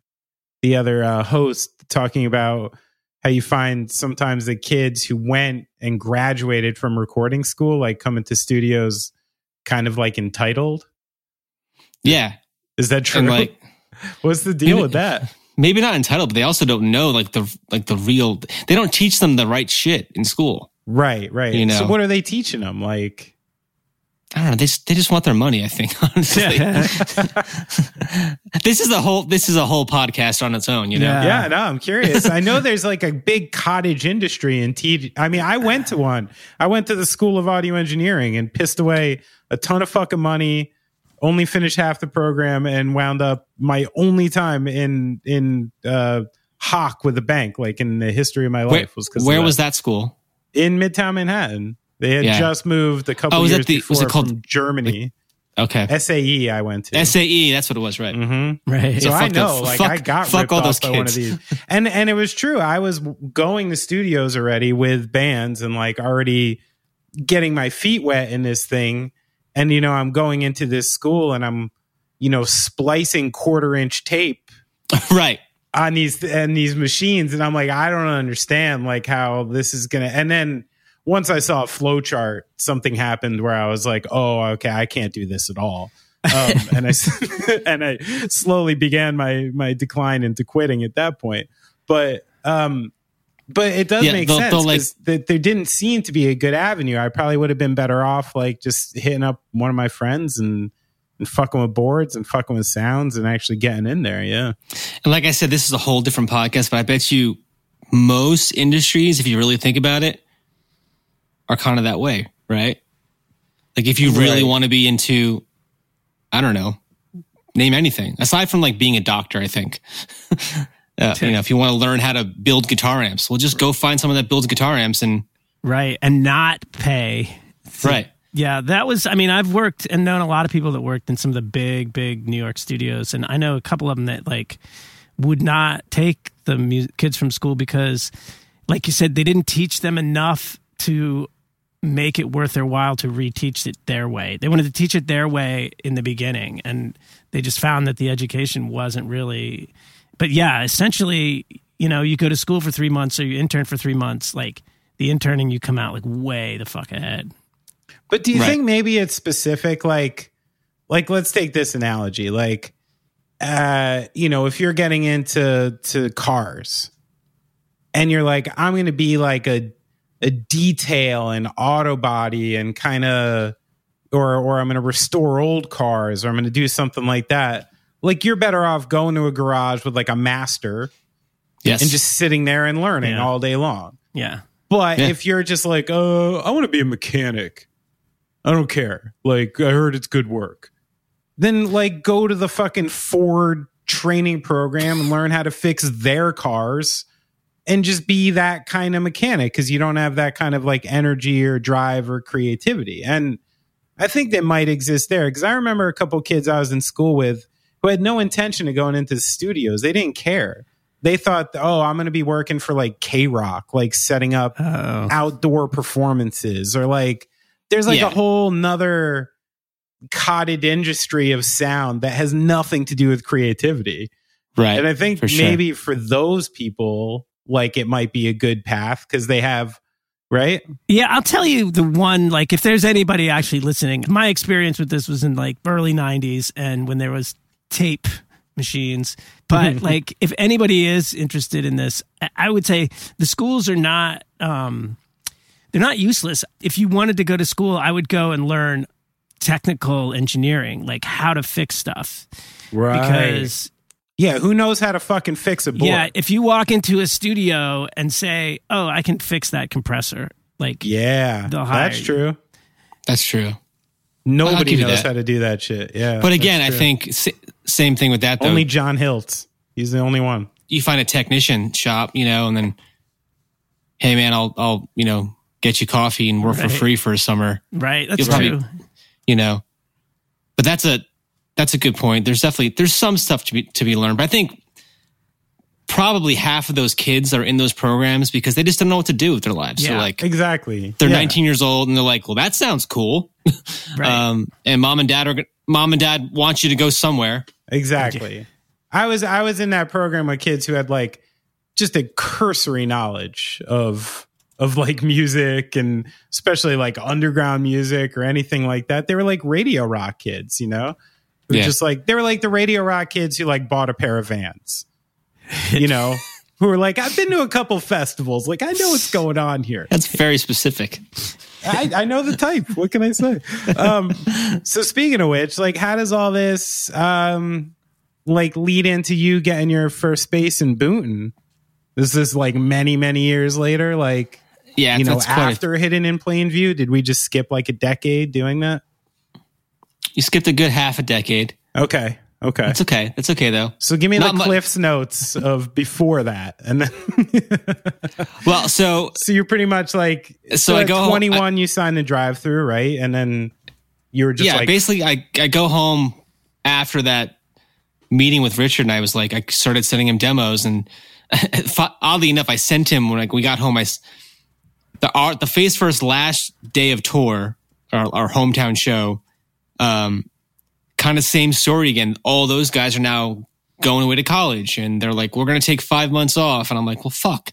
the other uh host talking about how you find sometimes the kids who went and graduated from recording school like come into studios kind of like entitled. Yeah. Is that true? And like, What's the deal Maybe- with that? maybe not entitled, but they also don't know like the, like the real, they don't teach them the right shit in school. Right, right. You know? So what are they teaching them? Like I don't know. They just, they just want their money. I think. Honestly, this is a whole. This is a whole podcast on its own. You know. Yeah. Yeah, no, I'm curious. I know there's like a big cottage industry in T. I mean, I went to one. I went to the School of Audio Engineering and pissed away a ton of fucking money. Only finished half the program and wound up my only time in in uh, Hawk with a bank, like in the history of my Where, life, was because where was that school? in Midtown Manhattan. They had Yeah. just moved a couple Oh, was years the- before was it called- from Germany. Okay. SAE, I went to. SAE. That's what it was, right? hmm Right. So Yeah, I know, the- like fuck- I got fuck ripped all off those by one of these, and and it was true. I was going to studios already with bands and like already getting my feet wet in this thing, and you know I'm going into this school and I'm you know splicing quarter inch tape right. on these and these machines and I'm like I don't understand like how this is going to and then once I saw a flow chart something happened where I was like oh okay I can't do this at all. Um, and I and I slowly began my my decline into quitting at that point. But um but it does Yeah, make they'll- sense they'll, like- that there didn't seem to be a good avenue. I probably would have been better off like just hitting up one of my friends and and fucking with boards and fucking with sounds and actually getting in there yeah. And like I said, this is a whole different podcast, but I bet you most industries, if you really think about it, are kind of that way, right? Like if you really Right. want to be into, I don't know, name anything aside from like being a doctor, I think. uh, you know, if you want to learn how to build guitar amps, well, just go find someone that builds guitar amps and right, and not pay. right. Yeah, that was. I mean, I've worked and known a lot of people that worked in some of the big, big New York studios, and I know a couple of them that like would not take the mu- kids from school because, like you said, they didn't teach them enough to make it worth their while to reteach it their way. They wanted to teach it their way in the beginning, and they just found that the education wasn't really. But yeah, essentially, you know, you go to school for three months or you intern for three months, like the interning, you come out like way the fuck ahead. But do you Right. think maybe it's specific? Like, like let's take this analogy. Like, uh, you know, if you're getting into to cars, and you're like, I'm going to be like a a detail and auto body and kind of, or or I'm going to restore old cars, or I'm going to do something like that. Like, you're better off going to a garage with like a master Yes. and just sitting there and learning Yeah. all day long. Yeah. But Yeah. if you're just like, oh, I want to be a mechanic, I don't care. Like, I heard it's good work. Then, like, go to the fucking Ford training program and learn how to fix their cars and just be that kind of mechanic because you don't have that kind of like energy or drive or creativity. And I think that might exist there because I remember a couple kids I was in school with who had no intention of going into the studios. They didn't care. They thought, oh, I'm going to be working for like K Rock, like setting up Oh. outdoor performances or like there's like Yeah. a whole nother cottage industry of sound that has nothing to do with creativity. right. And I think for sure. maybe for those people, like it might be a good path because they have, right? Yeah, I'll tell you the one, like, if there's anybody actually listening, my experience with this was in like early 90s and when there was tape machines. But like, if anybody is interested in this, I- I would say the schools are not, um, they're not useless. If you wanted to go to school, I would go and learn technical engineering, like how to fix stuff. Right. Because yeah, who knows how to fucking fix a board? yeah, if you walk into a studio and say, "Oh, I can fix that compressor," like yeah, They'll hire that's you. true. That's true. Nobody give knows how to do that shit. Yeah, But again, I think same thing with that though. only John Hiltz. He's the only one. you find a technician shop, you know, and then, hey man, I'll, I'll, you know, get you coffee and work for free for a summer, right, that's You'll probably- true. you know. But that's a, that's a good point. There's definitely, there's some stuff to be, to be learned, but I think probably half of those kids are in those programs because they just don't know what to do with their lives. So Yeah. like, Exactly. they're Yeah. 19 years old and they're like, well, that sounds cool. Right. Um, and mom and dad are, mom and dad want you to go somewhere. Exactly. I was I was in that program with kids who had like just a cursory knowledge of of like music and especially like underground music or anything like that. They were like radio rock kids, you know? Yeah. Just like they were like the radio rock kids who like bought a pair of vans. You know? who were like, I've been to a couple festivals. Like I know what's going on here. That's very specific. I, I know the type. What can I say? Um, so speaking of which, like, how does all this um, like lead into you getting your first bass in Boonton? This is like many, many years later. Like, Yeah. you know, quite a- after Hidden in Plain View, did we just skip like a decade doing that? You skipped a good half a decade. Okay, okay. It's okay. It's okay though. So give me Not the Cliff's notes of before that, and then Well, so so you're pretty much like So I at go home- 21. you signed the drive through, right? And then you were just yeah, like, basically, I I go home after that meeting with Richard, and I was like, I started sending him demos, and oddly enough, I sent him when like we got home. I the art the Face First last day of tour, our, our hometown show, um, kind of same story again. All those guys are now going away to college and they're like, we're going to take five months off. And I'm like, well, fuck.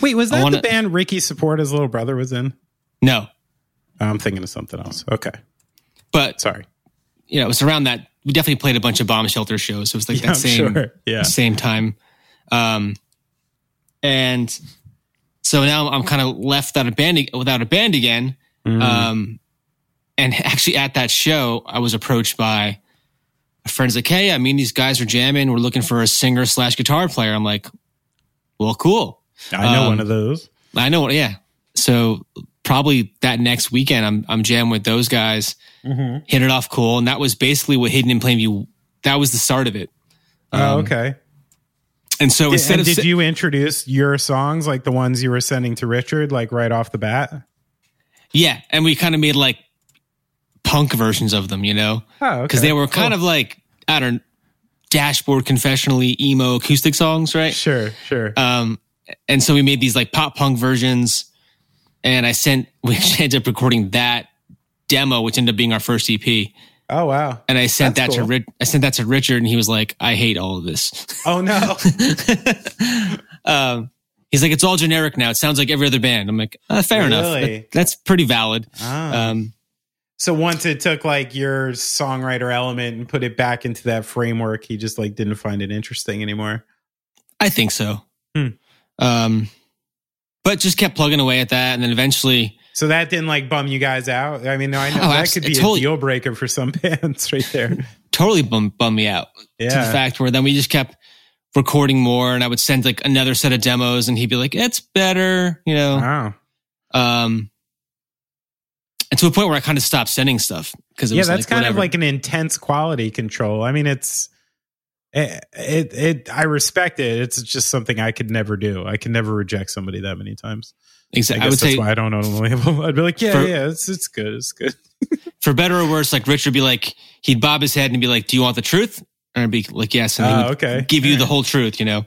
Wait, was that wanna- the band Ricky Support his little brother was in? No. I'm thinking of something else. Okay, But, sorry. you know, it was around that. We definitely played a bunch of bomb shelter shows. It was like Yeah, I'm that same, sure. Yeah. same time. Um, and so now I'm kind of left without a band, without a band again. Mm-hmm. Um, and actually at that show, I was approached by a friend's like, Hey, I mean, these guys are jamming. We're looking for a singer slash guitar player. I'm like, well, cool. I know um, one of those. I know. Yeah. So probably that next weekend, I'm, I'm jamming with those guys, Mm-hmm. hit it off cool. And that was basically what Hidden in Plain View, that was the start of it. oh, okay. And so instead and of, did you introduce your songs like the ones you were sending to Richard, like right off the bat? yeah. And we kind of made like punk versions of them, you know, Oh, okay. because they were kind of like, I don't dashboard confessionally emo acoustic songs, right? sure, sure. Um, and so we made these like pop punk versions, and I sent. We ended up recording that demo, which ended up being our first EP. oh wow. And I sent That's that cool. to I sent that to Richard, and he was like, "I hate all of this." Oh no. um, he's like, "It's all generic now. It sounds like every other band." I'm like, uh, "Fair enough. That- that's pretty valid." Ah. Um, so once it took like your songwriter element and put it back into that framework, he just like didn't find it interesting anymore. I think so. Hmm. Um, but just kept plugging away at that, and then eventually, So that didn't like bum you guys out. I mean, I know Oh, that could be totally. a deal breaker for some bands right there. totally bum bummed me out. to the fact where then we just kept recording more and I would send like another set of demos and he'd be like, it's better, you know? Wow. Um, and to a point where I kind of stopped sending stuff because it Yeah, was that's like, kind whatever. of like an intense quality control. I mean, it's it, it it I respect it. It's just something I could never do. I can never reject somebody that many times. I exactly. guess I, would that's say why I don't own a label. I'd be like, yeah, For- yeah, it's it's good, it's good. for better or worse, like Richard would be like, he'd bob his head and be like, do you want the truth? And I'd be like, yes. And Oh, okay. give you the whole truth, you know?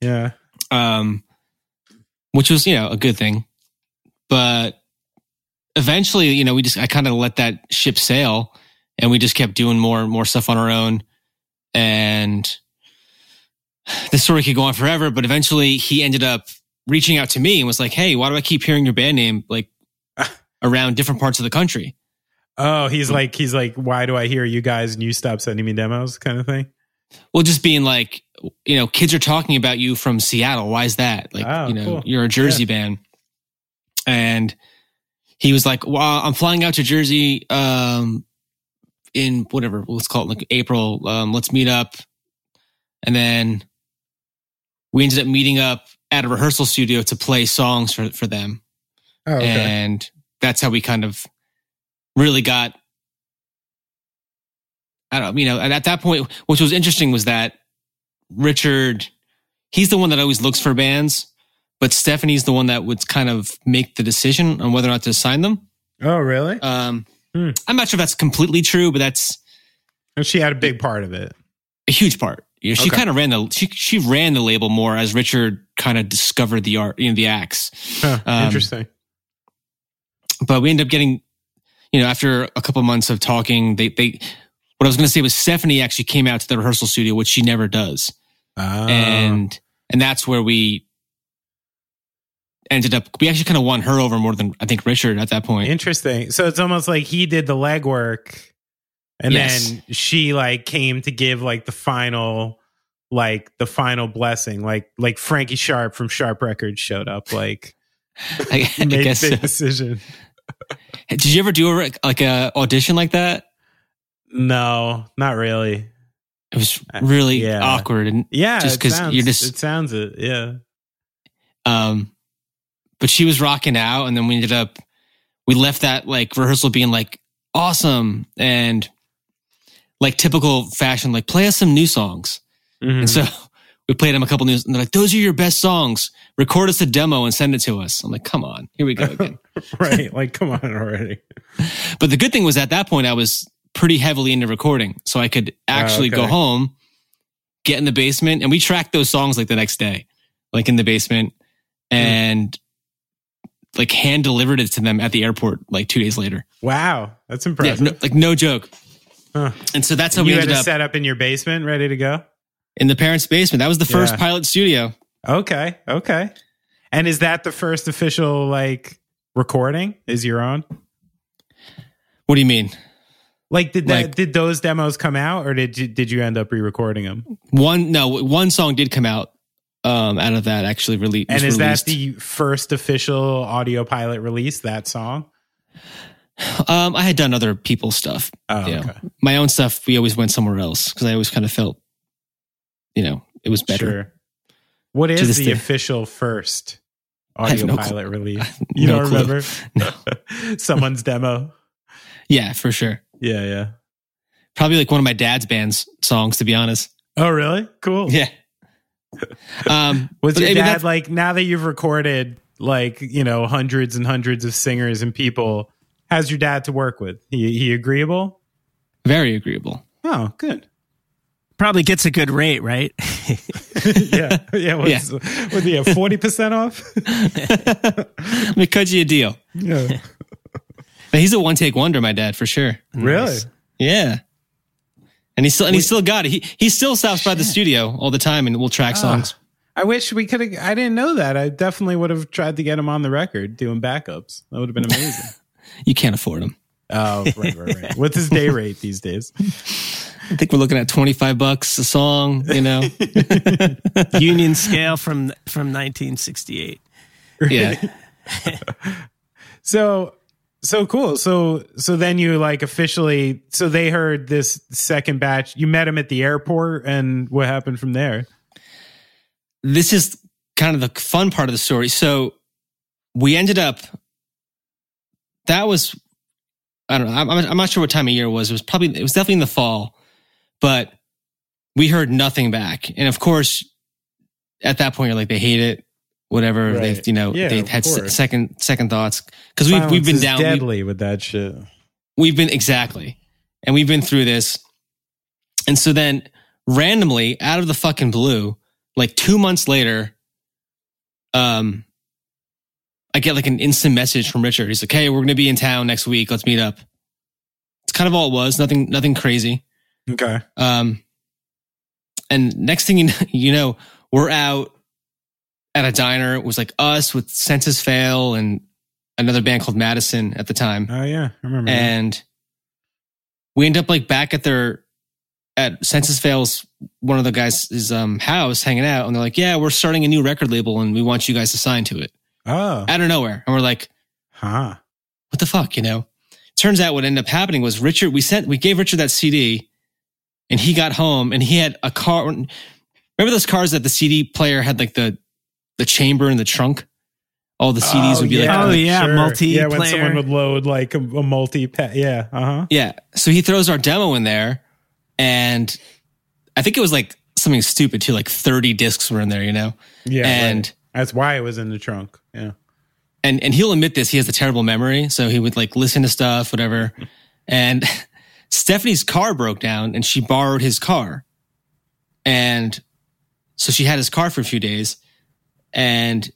Yeah, um, which was you know a good thing. But eventually, you know, we just I kind of let that ship sail, and we just kept doing more and more stuff on our own. And this story could go on forever, but eventually, he ended up reaching out to me and was like, "Hey, why do I keep hearing your band name like around different parts of the country?" Oh, he's like he's like, why do I hear you guys and you stop sending me demos, kind of thing. Well, just being like, you know, kids are talking about you from Seattle. Why is that? Like, Oh, you know, cool. you're a Jersey band. And he was like, well, I'm flying out to Jersey, um, in whatever, let's call it like April. Um, let's meet up. And then we ended up meeting up at a rehearsal studio to play songs for, for them. Oh, And that's how we kind of really got. I don't, you know, and at that point, which was interesting was that Richard, he's the one that always looks for bands, but Stephanie's the one that would kind of make the decision on whether or not to sign them. oh, really? Um, Hmm. I'm not sure if that's completely true, but that's And she had a big part of it. a huge part. You know, she Okay. kind of ran the she she ran the label more as Richard kind of discovered the art, you know, the acts. Huh, Um, interesting. but we ended up getting, you know, after a couple months of talking, they they what I was going to say was Stephanie actually came out to the rehearsal studio, which she never does, Oh. and and that's where we ended up. We actually kind of won her over more than I think Richard at that point. Interesting. So it's almost like he did the legwork and Yes. then she like came to give like the final like the final blessing. Like like Frankie Sharp from Sharp Records showed up like I, I made guess. the so. decision. Did you ever do a like a audition like that? No, not really. It was really Yeah. awkward and Yeah, Just because you're just- it sounds it. Yeah. um but she was rocking out and then we ended up we left that like rehearsal being like awesome and like typical fashion like play us some new songs Mhm. and so we played them a couple new and they're like those are your best songs record us a demo and send it to us i'm like come on here we go again right. Like, come on already. but the good thing was at that point i was pretty heavily into recording so i could actually go okay. home get in the basement and we tracked those songs like the next day like in the basement and like hand delivered it to them at the airport like two days later Wow. That's yeah impressive. no, like no joke Huh. and so that's how you we had ended up set up in your basement ready to go? in the parents' basement. That was the first Yeah. pilot studio. Okay, okay. And is that the first official like recording? Is your own? What do you mean? Like did that Like- did those demos come out or did you did you end up re-recording them? One no, one song did come out um, out of that actually rele- And is released. that the first official audio pilot release that song? Um, I had done other people's stuff. Oh, you know. okay. My own stuff, we always went somewhere else because I always kind of felt, you know, it was better. Sure. What is the day. official first audio no pilot clue. release? You no don't clue. remember? No. Someone's demo. Yeah, for sure. Yeah, yeah. Probably like one of my dad's band's songs, to be honest. Oh, really? Cool. Yeah. Um, Was your I mean, dad like now that you've recorded like you know hundreds and hundreds of singers and people? How's your dad to work with? He he agreeable? very agreeable? Oh, good. Probably gets a good rate, right? yeah, yeah. What's, Would he have forty percent off? Let me cut you a deal. yeah. But he's a one take wonder, my dad, for sure. Really? Nice. Yeah. And he's still and he's still got it. He he still stops by the studio all the time and we'll track ah. songs. I wish we could have. I didn't know that. I definitely would have tried to get him on the record doing backups. That would have been amazing. You can't afford them. oh, right, right, right. What's his day rate these days? I think we're looking at twenty five bucks a song. You know, Union scale from from 1968. yeah. So so cool. So so then you like officially so they heard this second batch. You met him at the airport and what happened from there? This is kind of the fun part of the story. So we ended up. That was, I don't know. I'm, I'm not sure what time of year it was. It was probably it was definitely in the fall, but we heard nothing back. And of course, at that point, you're like, they hate it. Whatever Right. they've, you know, Yeah, they've had course. second second thoughts because we've we've been down. we- with that shit. we've been exactly and we've been through this and so then randomly out of the fucking blue like two months later um i get like an instant message from richard he's like hey we're gonna be in town next week let's meet up it's kind of all it was nothing nothing crazy Okay. um and next thing you know, you know we're out at a diner it was like us with Senses Fail and another band called madison at the time Oh yeah, I remember. that. and we end up like back at their at Senses Fail's, one of the guys' um, house hanging out, and they're like, "Yeah, we're starting a new record label, and we want you guys to sign to it." oh, Out of nowhere, and we're like, huh. "What the fuck?" You know. Turns out what ended up happening was Richard. We sent, we gave Richard that CD, and he got home, and he had a car. Remember those cars that the CD player had like the the chamber in the trunk. All the CDs would be like, Oh, yeah, multi. Yeah, when someone would load like a, a multi pet. Yeah. Uh huh. Yeah. So he throws our demo in there, and I think it was like something stupid too, like 30 discs were in there, you know? Yeah. And- right. that's why it was in the trunk. Yeah. And and he'll admit this, he has a terrible memory. So he would like listen to stuff, whatever. And Stephanie's car broke down and she borrowed his car. And so she had his car for a few days. And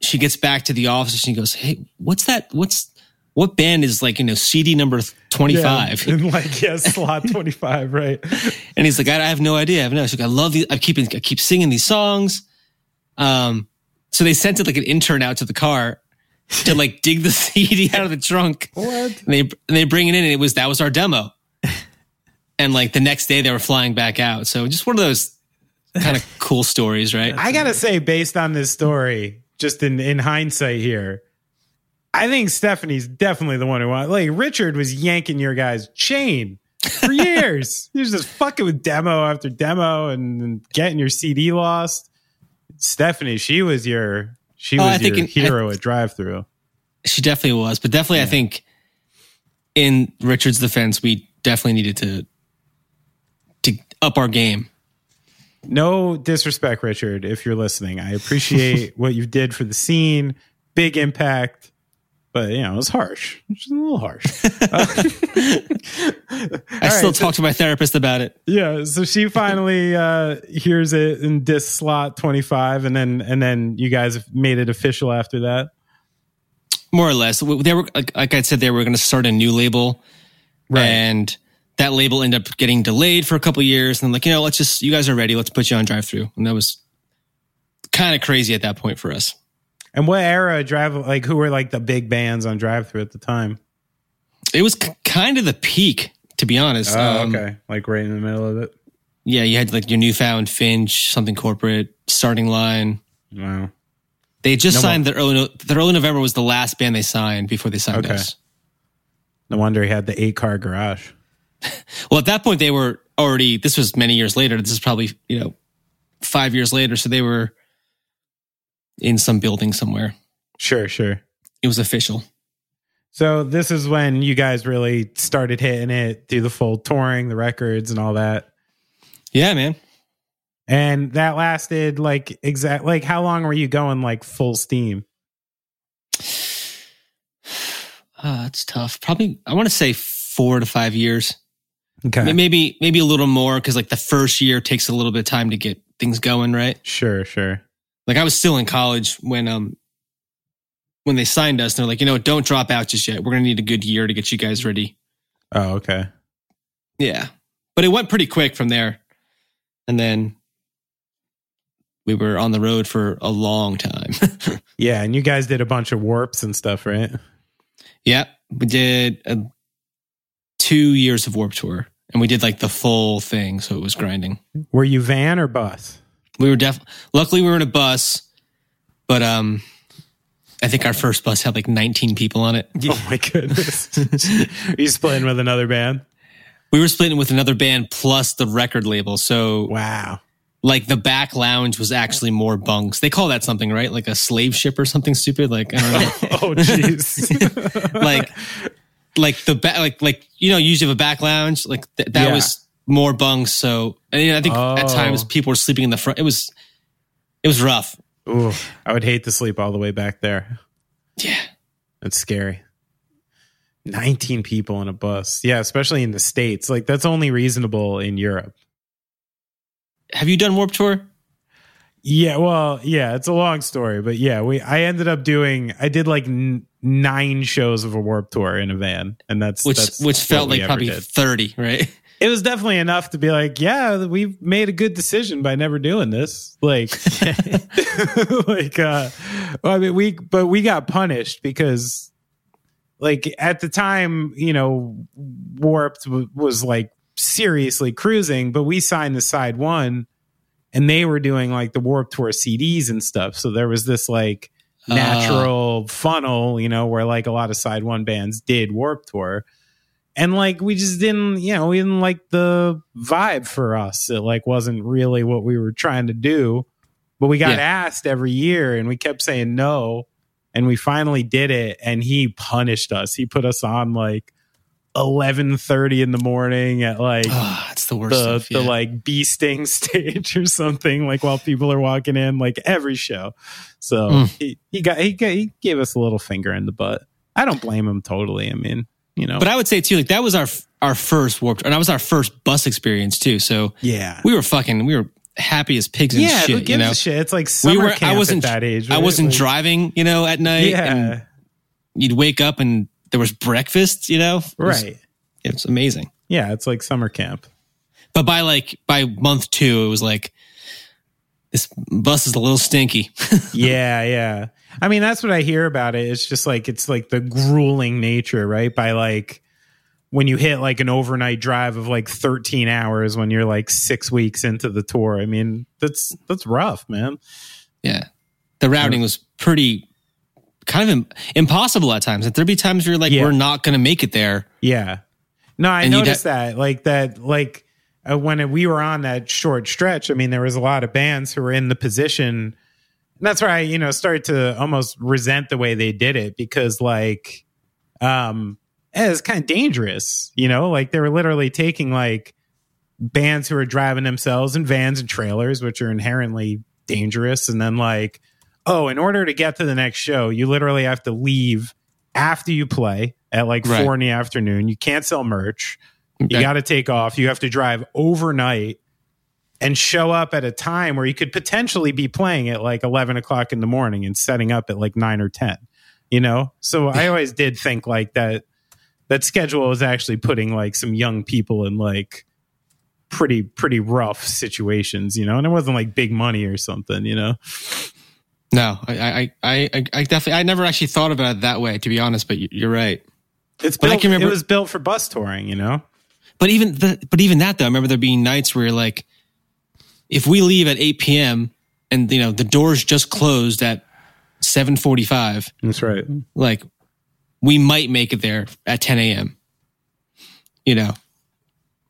she gets back to the office and she goes, Hey, what's that? What's what band is like, you know, CD number 25? Yeah. And like, yeah, slot 25, right. And he's like, I, I have no idea. I have no. She's like, I love these. I keep I keep singing these songs. Um, so they sent it like an intern out to the car to like dig the CD out of the trunk. What? And they and they bring it in, and it was that was our demo. And like the next day, they were flying back out. So just one of those kind of cool stories, right? I gotta say, based on this story, just in in hindsight here, I think Stephanie's definitely the one who want. Like Richard was yanking your guy's chain for years. he was just fucking with demo after demo and, and getting your CD lost. Stephanie, she was your she Oh, was I your in- hero at Drive-Thru. She definitely was, but definitely, I think in Richard's defense, we definitely needed to to up our game. No disrespect, Richard, if you're listening. I appreciate what you did for the scene. Big impact. But you know, it was harsh. Just a little harsh. I still talk to my therapist about it. Yeah, so she finally uh hears it in disc slot 25 and then and then you guys made it official after that. more or less. They were like, like I said, they were going to start a new label, Right. and that label ended up getting delayed for a couple years. And I'm like, you know, let's just, you guys are ready. Let's put you on Drive-Thru. And that was kind of crazy at that point for us. And what era drive like who were like the big bands on Drive-Thru at the time? It was kind of the peak, to be honest. Oh, Um, okay. Like right in the middle of it. Yeah, you had like your newfound Finch, something corporate, starting line. Wow. They just No signed their early, their early November was the last band they signed before they signed Okay. us. No wonder he had the eight car garage. Well, at that point, they were already, this was many years later. This is probably, you know, five years later. So they were in some building somewhere. Sure, sure. It was official. So this is when you guys really started hitting it, do the full touring, the records and all that. Yeah, man. And that lasted like exact like how long were you going like full steam? Uh, it's tough. Probably, I want to say four to five years. Okay. Maybe, maybe a little more because like the first year takes a little bit of time to get things going, right? Sure, sure. Like I was still in college when, um, when they signed us, they're like, you know, don't drop out just yet. We're going to need a good year to get you guys ready. Oh, okay. Yeah. But it went pretty quick from there. And then we were on the road for a long time. Yeah, and you guys did a bunch of warps and stuff, right? yep. We did uh two years of Warped Tour and we did like the full thing. So it was grinding. Were you van or bus? We were def, luckily we were in a bus, but, um, I think our first bus had like 19 people on it. Oh my goodness. Are you splitting with another band? We were splitting with another band plus the record label. So Wow. like the back lounge was actually more bunks. They call that something, right? Like a slave ship or something stupid. Like, I don't know. Oh jeez. like like the back like like you know usually have a back lounge like th- that Yeah. was more bunks so and, you know, i think at Oh. times people were sleeping in the front it was it was rough Ooh, I would hate to sleep all the way back there. yeah That's scary. 19 people in a bus. Yeah, especially in the States. Like that's only reasonable in Europe. have you done Warped Tour Yeah, well, yeah, it's a long story, but yeah, we I ended up doing I did like n- 9 shows of a Warped Tour in a van and that's which that's which felt like probably did. 30 right It was definitely enough to be like, yeah, we've made a good decision by never doing this. Like like uh well, I mean we but we got punished because like at the time, you know, Warped w- was like seriously cruising, but we signed the side one and they were doing like the Warped Tour CDs and stuff. So there was this like Ah. natural funnel, you know, where like a lot of side one bands did Warped Tour. And like we just didn't, you know, we didn't like the vibe for us. It like wasn't really what we were trying to do. But we got Yeah. asked every year and we kept saying no. And we finally did it and he punished us. He put us on like eleven thirty in the morning at like oh it's the worst the stuff, the like bee sting stage or something like while people are walking in like every show. So Mm. he, he got he he gave us a little finger in the butt. I don't blame him totally i mean you know. But i would say too like that was our our first Warped Tour and that was our first bus experience too so yeah. we were fucking we were happy as pigs in yeah shit who you know a shit? It's like summer we were camp i wasn't at that age i wasn't Like, driving you know at night yeah. and you'd wake up and there was breakfast, you know? It was- right It's amazing. yeah it's like summer camp But by like by month two, it was like this bus is a little stinky. yeah, yeah. I mean, that's what I hear about it. It's just like it's like the grueling nature, right? By like when you hit like an overnight drive of like 13 hours when you're like 6 weeks into the tour. I mean, that's that's rough, man. yeah. The routing was pretty kind of impossible at times. And there'd be times where you're like, Yeah. we're not going to make it there. Yeah. No, I And noticed that. Like that, like uh, when we were on that short stretch, I mean, there was a lot of bands who were in the position. And that's why I, you know, started to almost resent the way they did it because, like, um, eh, it's kind of dangerous, you know, like they were literally taking like bands who are driving themselves in vans and trailers, which are inherently dangerous. And then, like, oh, in order to get to the next show, you literally have to leave after you play at like Right. four in the afternoon. You can't sell merch. You got to take off. You have to drive overnight and show up at a time where you could potentially be playing at like 11 o'clock in the morning and setting up at like 9 or 10 you know so i always did think like that that schedule was actually putting like some young people in like pretty pretty rough situations, you know, and it wasn't like big money or something, you know. No, I, I, I, I definitely, I never actually thought about it that way, to be honest. But you're right. It's But I built, can remember- it was built for bus touring, you know. But even the, but even that though, I remember there being nights where like, if we leave at 8 p.m. and you know the doors just closed at 7:45, That's right. like we might make it there at 10 a.m. You know,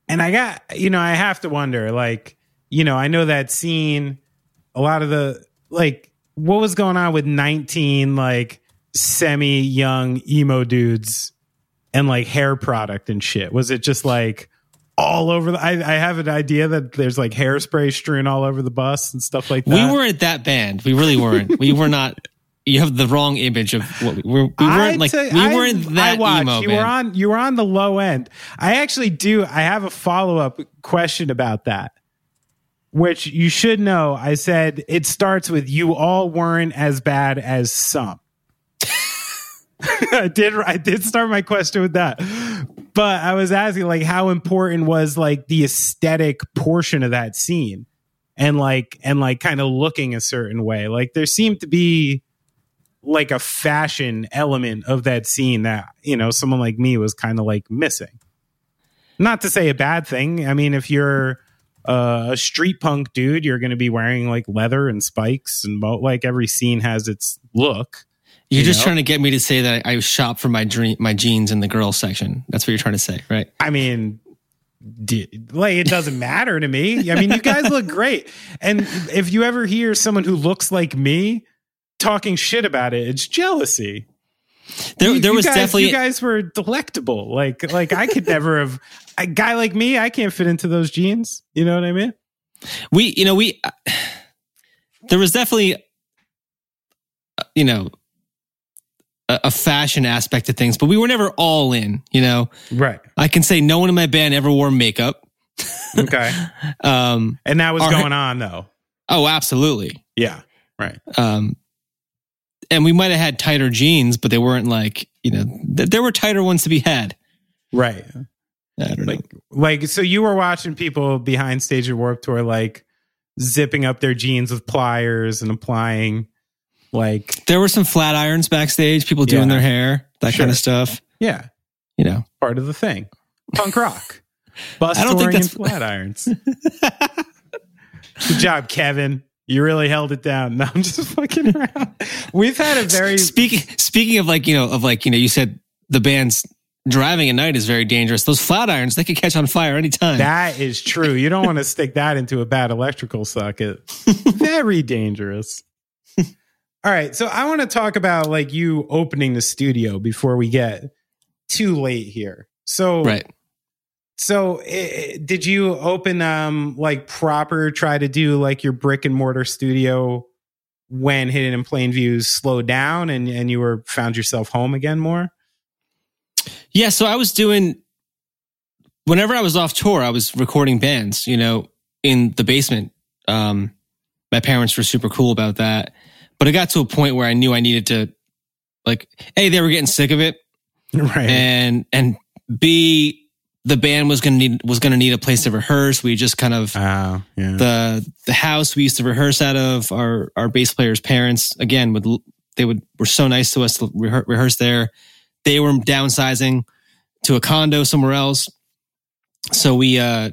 And I got, you know, I have to wonder, like, you know, I know that scene, a lot of the, like, what was going on with 19, like, semi young emo dudes and like hair product and shit? Was it just like all over the, I, I have an idea that there's like hairspray strewn all over the bus and stuff like that. we weren't that band. We really weren't. we were not. You have the wrong image of what we were, we weren't like we I- weren't that I watched. emo You band. were on. You were on the low end. I actually do. I have a follow up question about that, which you should know. I said it starts with you all weren't as bad as some. I did. I did start my question with that, but I was asking like how important was like the aesthetic portion of that scene, and like and like kind of looking a certain way. Like there seemed to be like a fashion element of that scene that you know someone like me was kind of like missing not to say a bad thing i mean if you're uh, a street punk dude you're going to be wearing like leather and spikes and mo- like every scene has its look You're you just know? trying to get me to say that I shop for my dream, my jeans in the girls section. That's what you're trying to say, right? i mean like it doesn't matter to me i mean you guys look great and if you ever hear someone who looks like me talking shit about it it's jealousy There, You- there was guys, definitely you guys were delectable. Like like I could never have a guy like me. I can't fit into those jeans. You know what I mean? we, you know, we. There was definitely, uh, you know, a, a fashion aspect to things, but we were never all in. You know, Right. I can say no one in my band ever wore makeup. Okay. Um, and that was Our- going on though. oh, absolutely. Yeah. Right. Um, and we might have had tighter jeans, but they weren't like you know, th- there were tighter ones to be had. Right. I don't know. Like like so you were watching people behind stage at Warped Tour like zipping up their jeans with pliers and applying like There were some flat irons backstage, people doing Yeah. their hair, that Sure. kind of stuff. yeah, You know, part of the thing. Punk rock. Bus I don't think that's- flat irons. Good job, Kevin. You really held it down. No, I'm just fucking around. We've had a very speaking speaking of like you know of like you know you said the band's driving at night is very dangerous. Those flat irons they could catch on fire anytime. That is true. You don't want to stick that into a bad electrical socket. Very dangerous. All right. So I want to talk about like you opening the studio before we get too late here. So, right. So eh, did you open um like proper try to do like your brick and mortar studio when Hidden in Plain View slowed down and and you were found yourself home again more? Yeah. So I was doing whenever I was off tour, I was recording bands. You know, in the basement. Um, my parents were super cool about that, but it got to a point where I knew I needed to, like, a they were getting sick of it, Right. and and b the band was gonna need was gonna need a place to rehearse. We just kind of Oh, yeah. the the house we used to rehearse out of our our bass players parents again would they would were so nice to us to rehe- rehearse there they were downsizing to a condo somewhere else so we uh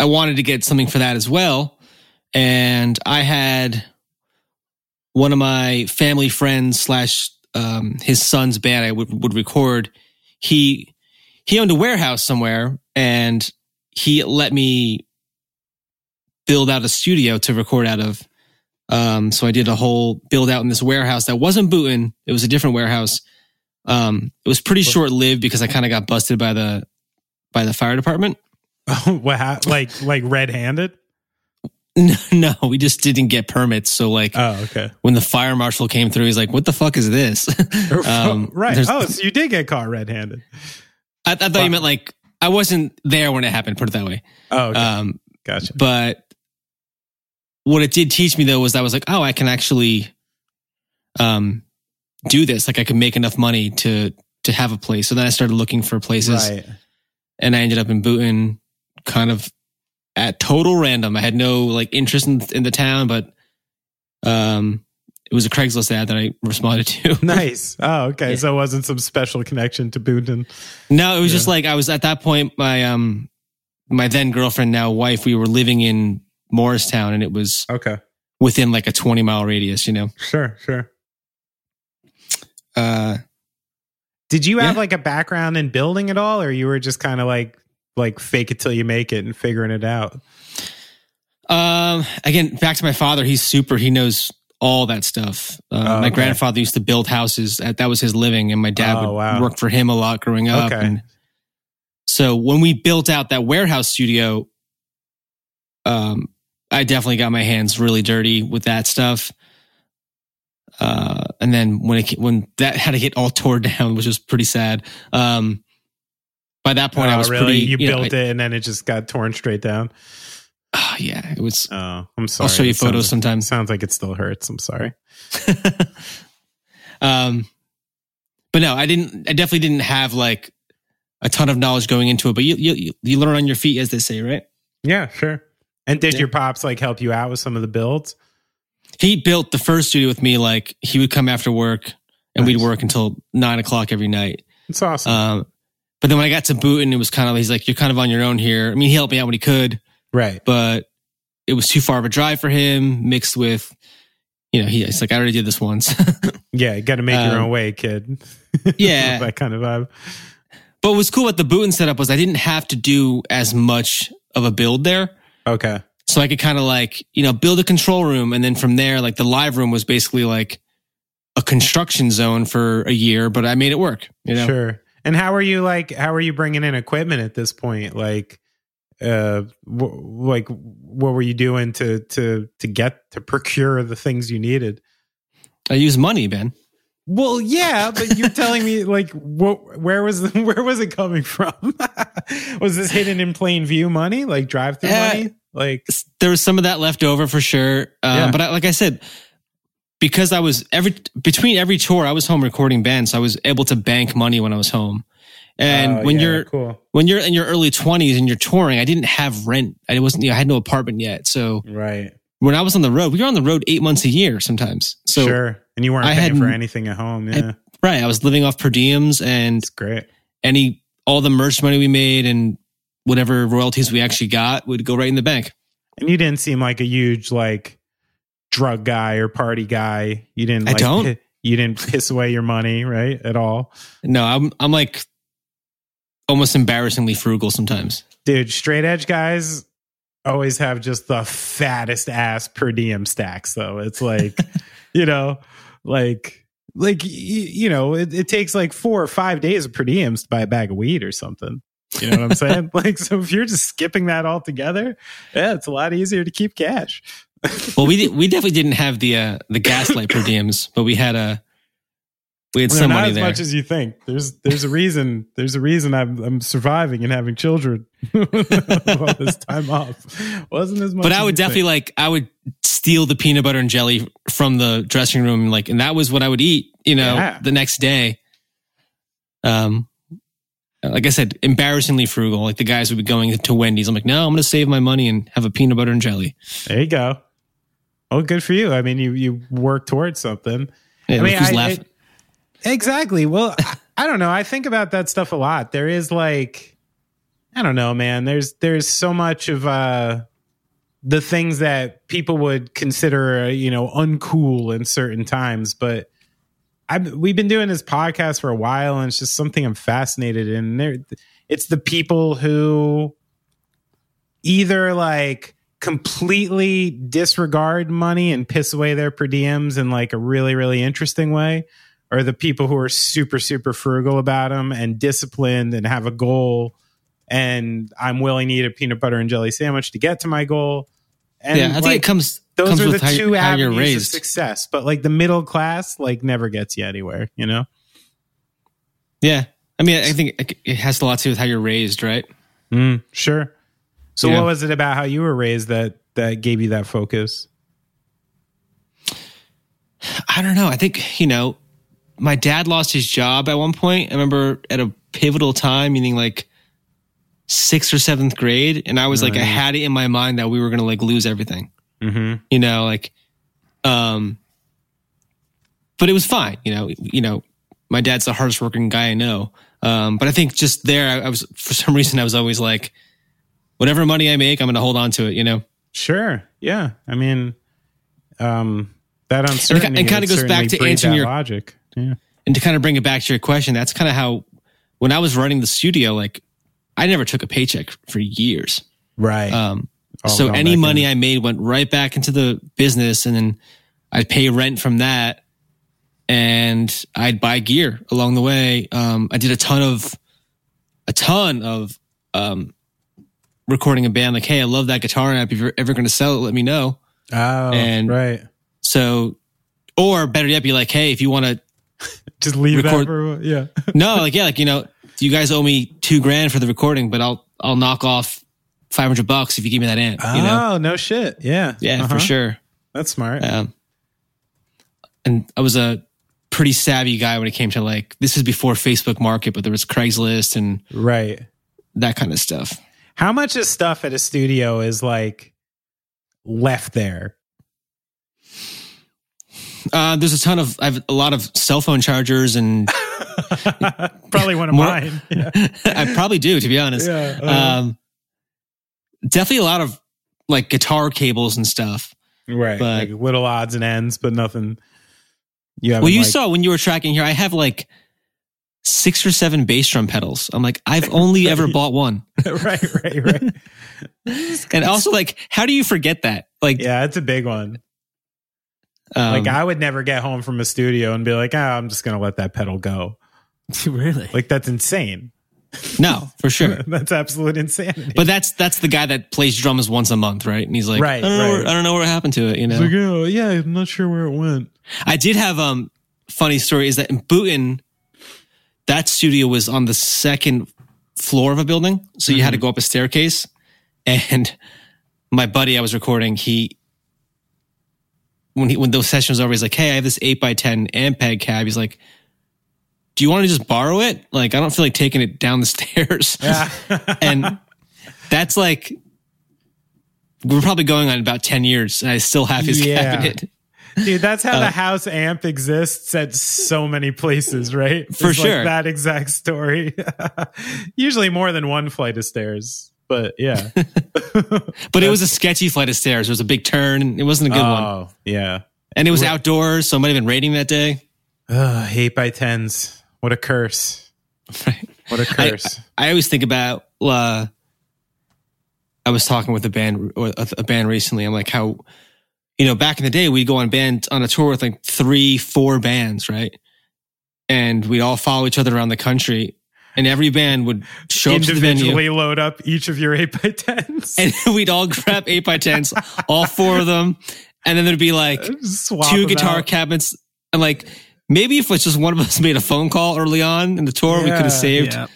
i wanted to get something for that as well and i had one of my family friends slash um his son's band i would would record he he owned a warehouse somewhere and he let me build out a studio to record out of. Um, so I did a whole build out in this warehouse that wasn't Boonton. It was a different warehouse. Um, it was pretty short lived because I kind of got busted by the by the fire department. Oh, what like like red handed? No, no, we just didn't get permits. So like Oh, okay. when the fire marshal came through, he's like, "What the fuck is this?" Um, right. Oh, so you did get caught red handed. I, I thought you meant like I wasn't there when it happened. Put it that way. Oh, okay. Um, gotcha. but what it did teach me though was that I was like, oh, I can actually um do this. Like I can make enough money to to have a place. So then I started looking for places, Right. and I ended up in Boonton, kind of at total random. I had no like interest in, in the town, but um, it was a Craigslist ad that I responded to. Nice. Oh, okay. Yeah. So it wasn't some special connection to Boonton. No, it was just like I was at that point. My um, my then girlfriend, now wife, we were living in Morristown, and it was Okay. within like a twenty mile radius. You know, Sure, sure. uh, Did you have Yeah. like a background in building at all, or you were just kind of like like fake it till you make it and figuring it out? um, again, back to my father. He's super. He knows all that stuff. Uh, Oh, my okay. grandfather used to build houses. That was his living, and my dad Oh, would wow. work for him a lot growing up. Okay. And so when we built out that warehouse studio, um, I definitely got my hands really dirty with that stuff. Uh, and then when it when that had to get all torn down, which was pretty sad. Um, by that point, I Oh, was really. pretty. you, know, built I- it and then it just got torn straight down. ah, yeah, it was. Oh, I'm sorry. I'll show you It photos sounds, sometime. Sounds like it still hurts. I'm sorry. um, but no, I didn't. I definitely didn't have like a ton of knowledge going into it. But you you you learn on your feet, as they say, right? Yeah, sure. And did Yeah. your pops like help you out with some of the builds? He built the first studio with me. Like he would come after work, and we'd work until nine o'clock every night. It's awesome. Um, but then when I got to Boonton, it was kind of he's like, "You're kind of on your own here." I mean, he helped me out when he could, right. but it was too far of a drive for him. Mixed with, you know, he, he's like, "I already did this once." Yeah, you got to make your Um, own way, kid. yeah. that kind of vibe. but what was cool about the Boonton setup was I didn't have to do as much of a build there. Okay. So I could kind of like, you know, build a control room. And then from there, like the live room was basically like a construction zone for a year, but I made it work, you know? Sure. And how are you like? How are you bringing in equipment at this point? Like, uh, w- like what were you doing to to to get to procure the things you needed? I use money, Ben. Well, yeah, but you're telling me like what? Where was the, where was it coming from? was this hidden in plain view money, like Drive-Thru Yeah. money? Like, There was some of that left over for sure. Um, Yeah. But I, like I said, because I was every, between every tour, I was home recording bands. So I was able to bank money when I was home. And oh, when yeah, you're, cool, when you're in your early twenties and you're touring, I didn't have rent. I wasn't, you know, I had no apartment yet. So right? when I was on the road, we were on the road eight months a year sometimes. So sure. And you weren't I paying for hadn't- anything at home. I- Yeah, Right. I was living off per diems and it's great. any all the merch money we made and whatever royalties we actually got would go right in the bank. And you didn't seem like a huge like drug guy or party guy. You didn't. I Like, don't. pi- you didn't piss away your money, right? At all, No, I'm I'm like almost embarrassingly frugal sometimes. dude. Straight edge guys always have just the fattest ass per diem stacks. Though it's like, you know, like like you know, it, it takes like four or five days of per diems to buy a bag of weed or something. You know what I'm saying? like, so if you're just skipping that altogether, yeah, it's a lot easier to keep cash. Well, we we definitely didn't have the uh, the gaslight per diems, but we had a we had Well, some not as there. much as you think. There's there's a reason. There's a reason I'm I'm surviving and having children all this time off. Wasn't as much. but as I would definitely think. like I would steal the peanut butter and jelly from the dressing room, like, and that was what I would eat. You know, Yeah. the next day. Um, like I said, embarrassingly frugal. Like the guys would be going to Wendy's. I'm like, no, I'm going to save my money and have a peanut butter and jelly. There you go. Oh, good for you. I mean, you you work towards something. Yeah, I mean, I- laughing. Exactly. Well, I, I don't know. I think about that stuff a lot. There is like, I don't know, man. There's there's so much of uh the things that people would consider, uh, you know, uncool in certain times, but. I've, we've been doing this podcast for a while, and it's just something I'm fascinated in. There, it's the people who either like completely disregard money and piss away their per diems in like a really, really interesting way, or the people who are super, super frugal about them and disciplined and have a goal. And I'm willing to eat a peanut butter and jelly sandwich to get to my goal. And yeah, I think it comes those comes are the how, two how avenues of success. But like the middle class, like never gets you anywhere. You know? Yeah, I mean, I think it has a lot to do with how you're raised, right? Mm, sure. So Yeah. what was it about how you were raised that that gave you that focus? I don't know. I think you know my dad lost his job at one point. I remember at a pivotal time, meaning like sixth or seventh grade, and I was like, I had it in my mind that we were gonna like lose everything. Mm-hmm. You know, like, um, but it was fine. You know, you know, my dad's the hardest working guy I know. Um, but I think just there, I, I was for some reason I was always like, whatever money I make, I'm gonna hold on to it. You know. Sure. Yeah. I mean, um, that uncertainty and kinda goes back to answering your- logic. Yeah. and to kind of bring it back to your question, that's kind of how when I was running the studio, like I never took a paycheck for years. Right. Um, All so any money in. I made went right back into the business, and then I'd pay rent from that, and I'd buy gear along the way. Um, I did a ton of, a ton of um, recording a band. Like, hey, I love that guitar amp. If you're ever going to sell it, let me know. oh, and- right. So, or better yet, be like, hey, if you want to Just leave record- that for yeah. no, like yeah, like you know, you guys owe me two grand for the recording, but I'll I'll knock off five hundred bucks if you give me that amp. You know, Oh no shit. Yeah. yeah, Uh-huh. for sure. That's smart. Um, and I was a pretty savvy guy when it came to like this is before Facebook Market, but there was Craigslist and right. that kind of stuff. How much of stuff at a studio is like left there? Uh, there's a ton of I have a lot of cell phone chargers, and Probably one of More- mine. Yeah. I probably do to be honest. Yeah, uh-huh. Um, definitely a lot of like guitar cables and stuff. right. but- like little odds and ends, but nothing. You Well, you like, saw when you were tracking here, I have like six or seven bass drum pedals. I'm like, I've only ever bought one. right, right, right. And also, like, how do you forget that? Like, yeah, it's a big one. um, Like I would never get home from a studio and be like, "Ah, I'm just gonna let that pedal go." really? Like that's insane. no, for sure. that's absolute insanity. But that's that's the guy that plays drums once a month, right? And he's like, Right, I don't, know right. where, I don't know what happened to it. You know, It's like, oh yeah, I'm not sure where it went. I did have um funny story is that in Boonton, that studio was on the second floor of a building, so you had to mm-hmm. go up a staircase. And my buddy I was recording, he when he when those sessions were over, he's like, "Hey, I have this eight by ten Ampeg cab." He's like, "Do you want to just borrow it? Like, I don't feel like taking it down the stairs." and that's like we're probably going on about ten years, and I still have his Yeah. cabinet. Dude, that's how Uh, the house amp exists at so many places, right? For It's like sure. that exact story. Usually more than one flight of stairs, but yeah. But it was a sketchy flight of stairs. It was a big turn. It wasn't a good one. oh, yeah. And it was outdoors, so it might have been raining that day. Ugh, eight by tens. What a curse. What a curse. I always think about. Uh, I was talking with a band a band recently. I'm like, how, you know, back in the day, we'd go on band on a tour with like three, four bands, right? And we'd all follow each other around the country, and every band would show up to the venue, Individually load up each of your eight by tens. and we'd all grab eight by tens, all four of them, and then there'd be like Swap two guitar out. cabinets and like maybe if it's just one of us made a phone call early on in the tour we could have saved Yeah.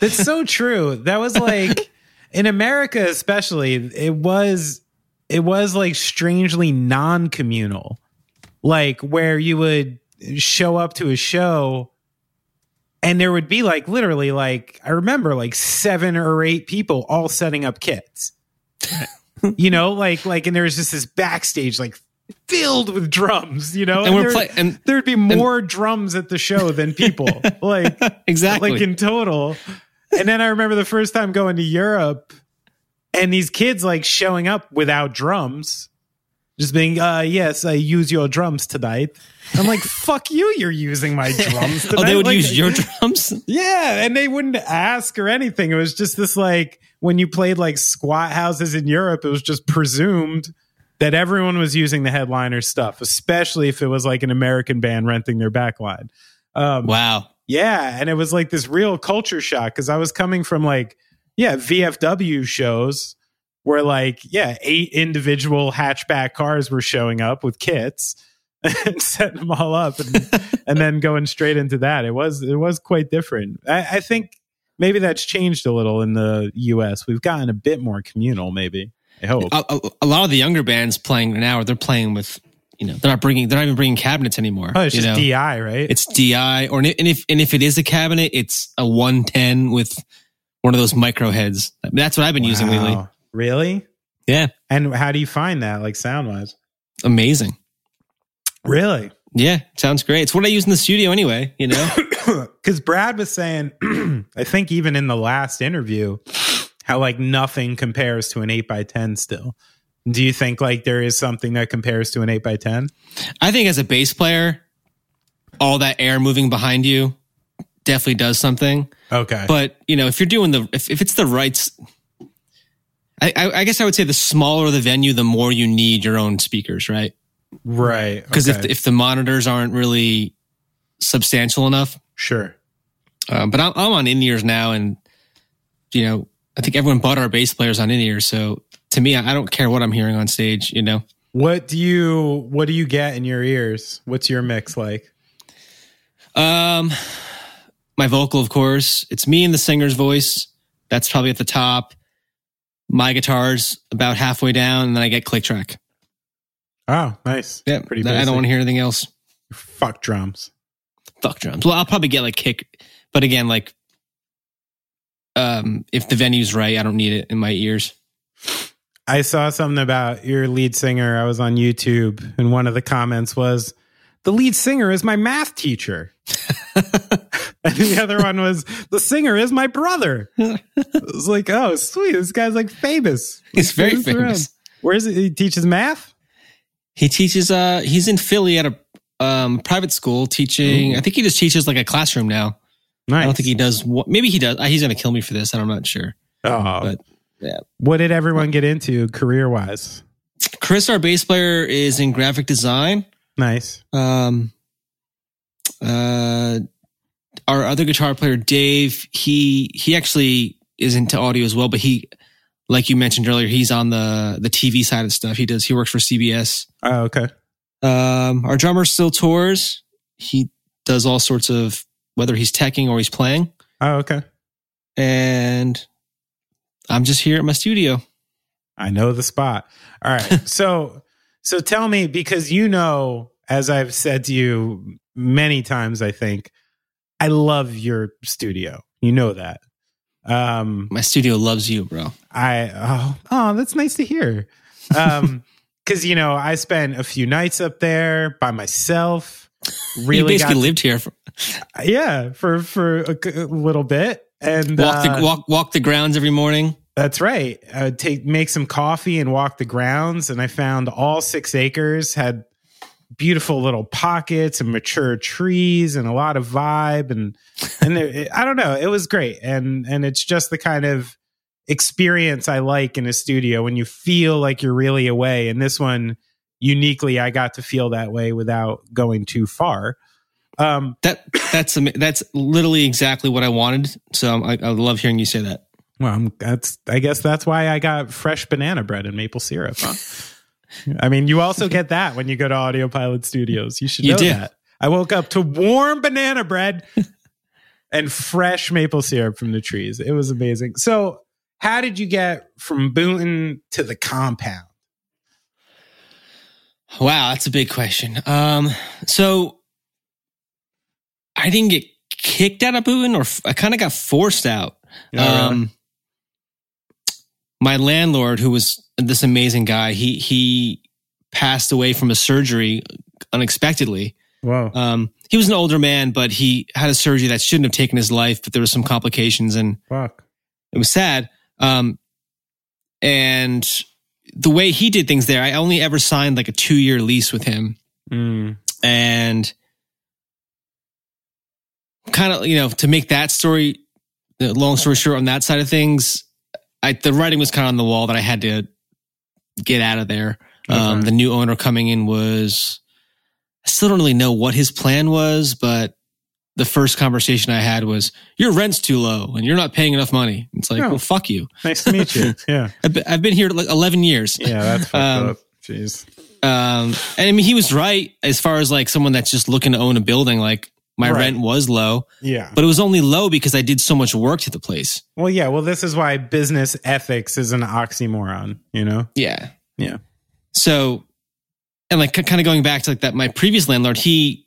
That's so true. That was like in America, especially. It was it was like strangely non-communal, like where you would show up to a show, and there would be like literally like I remember like seven or eight people all setting up kits. you know, like like, and there was just this backstage like filled with drums. You know, and we're there- playing and There'd be more drums at the show than people. like exactly like in total. And then I remember the first time going to Europe and these kids like showing up without drums, just being, uh, yes, I use your drums tonight. I'm like, fuck you, you're using my drums tonight. oh they would Like, use your drums Yeah, and they wouldn't ask or anything. It was just this like when you played like squat houses in Europe, it was just presumed that everyone was using the headliner stuff, especially if it was like an American band renting their backline. Um, wow yeah, and it was like this real culture shock because I was coming from like, yeah, VFW shows where like, yeah, eight individual hatchback cars were showing up with kits and setting them all up and, and then going straight into that. It was it was quite different. I, I think maybe that's changed a little in the US. We've gotten a bit more communal, maybe. I hope. a, a, a lot of the younger bands playing now they're playing with you know they're not bringing they're not even bringing cabinets anymore. Oh, it's you just know? DI, right? It's DI, or and if and if it is a cabinet, it's a 110 with one of those micro heads. That's what I've been using lately. Really? Yeah, And how do you find that, like sound wise? amazing. Really? Yeah, sounds great. It's what I use in the studio anyway. You know, Because Brad was saying, I think even in the last interview, how like nothing compares to an 8 by 10 still. Do you think like there is something that compares to an 8 by 10 I think as a bass player, all that air moving behind you definitely does something. Okay. But you know, if you're doing the if, if it's the right, I guess I would say the smaller the venue, the more you need your own speakers, right? right. Because if okay. if the monitors aren't really substantial enough, sure. um, but I'm, I'm on in ears now, and you know, I think everyone bought our bass players on in ears. So to me, I, I don't care what I'm hearing on stage. You know, What do you what do you get in your ears? What's your mix like? um, my vocal, of course, it's me and the singer's voice. That's probably at the top. My guitar's about halfway down, and then I get click track. Oh, nice. Yeah, Pretty I don't want to hear anything else. Fuck drums. Fuck drums. Well, I'll probably get like kick, but again, like, um, if the venue's right, I don't need it in my ears. I saw something about your lead singer. I was on YouTube, and one of the comments was, "The lead singer is my math teacher," and the other one was, "The singer is my brother." I was like, "Oh, sweet! This guy's like famous. He's very famous. Where is it? He teaches math. He teaches. Uh, he's in Philly at a um private school teaching. I think he just teaches like a classroom now. Nice. I don't think he does. What, maybe he does. Uh, He's gonna kill me for this. and I'm not sure. Oh, but, yeah. What did everyone get into career wise? Chris, our bass player, is in graphic design. Nice. Um, uh, our other guitar player, Dave, he he actually is into audio as well, but he, like you mentioned earlier, he's on the the TV side of stuff. He does. He works for CBS. Oh, okay. Um, our drummer still tours. He does all sorts of whether he's teching or he's playing. Oh, okay. And I'm just here at my studio. I know the spot. All right. so so tell me because you know as I've said to you many times I think I love your studio. You know that. Um My studio loves you, bro. I oh, oh that's nice to hear. Um cuz you know I spent a few nights up there by myself. you Really basically got lived here. For, yeah, for for a, little bit and walk uh, the walk walk the grounds every morning. That's right. Uh, take make some coffee and walk the grounds, and I found all six acres had beautiful little pockets and mature trees and a lot of vibe and and there, I don't know, it was great, and and it's just the kind of experience I like in a studio when you feel like you're really away. And this one, uniquely, I got to feel that way without going too far. Um, That that's that's literally exactly what I wanted. So I, I love hearing you say that. Well, I'm, that's I guess that's why I got fresh banana bread and maple syrup. Huh? I mean, you also get that when you go to Audio Pilot Studios. You should You know do. that. I woke up to warm banana bread and fresh maple syrup from the trees. It was amazing. So, how did you get from Boonton to the compound? Wow, that's a big question. Um, so I didn't get kicked out of Boonton, or f- I kind of got forced out. Oh, really? My landlord, who was this amazing guy, he he passed away from a surgery unexpectedly. Wow. Um, he was an older man, but he had a surgery that shouldn't have taken his life, but there were some complications, and Fuck. it was sad. Um, and the way he did things there, I only ever signed like a two year lease with him. Mm. And kind of, you know, to make that story, the long story short, on that side of things, I, the writing was kind of on the wall that I had to get out of there. Um, the new owner coming in was, I still don't really know what his plan was, but the first conversation I had was, your rent's too low and you're not paying enough money. It's like, Oh. well, fuck you. Nice to meet you. Yeah. I've been, I've been here like 11 years. Yeah, that's fucked Um, up. Jeez. Um, and I mean, he was right as far as like someone that's just looking to own a building. Like my Right. rent was low, Yeah. but it was only low because I did so much work to the place. Well, yeah. Well, this is why business ethics is an oxymoron, you know? Yeah. Yeah. So and like kind of going back to like that, my previous landlord, he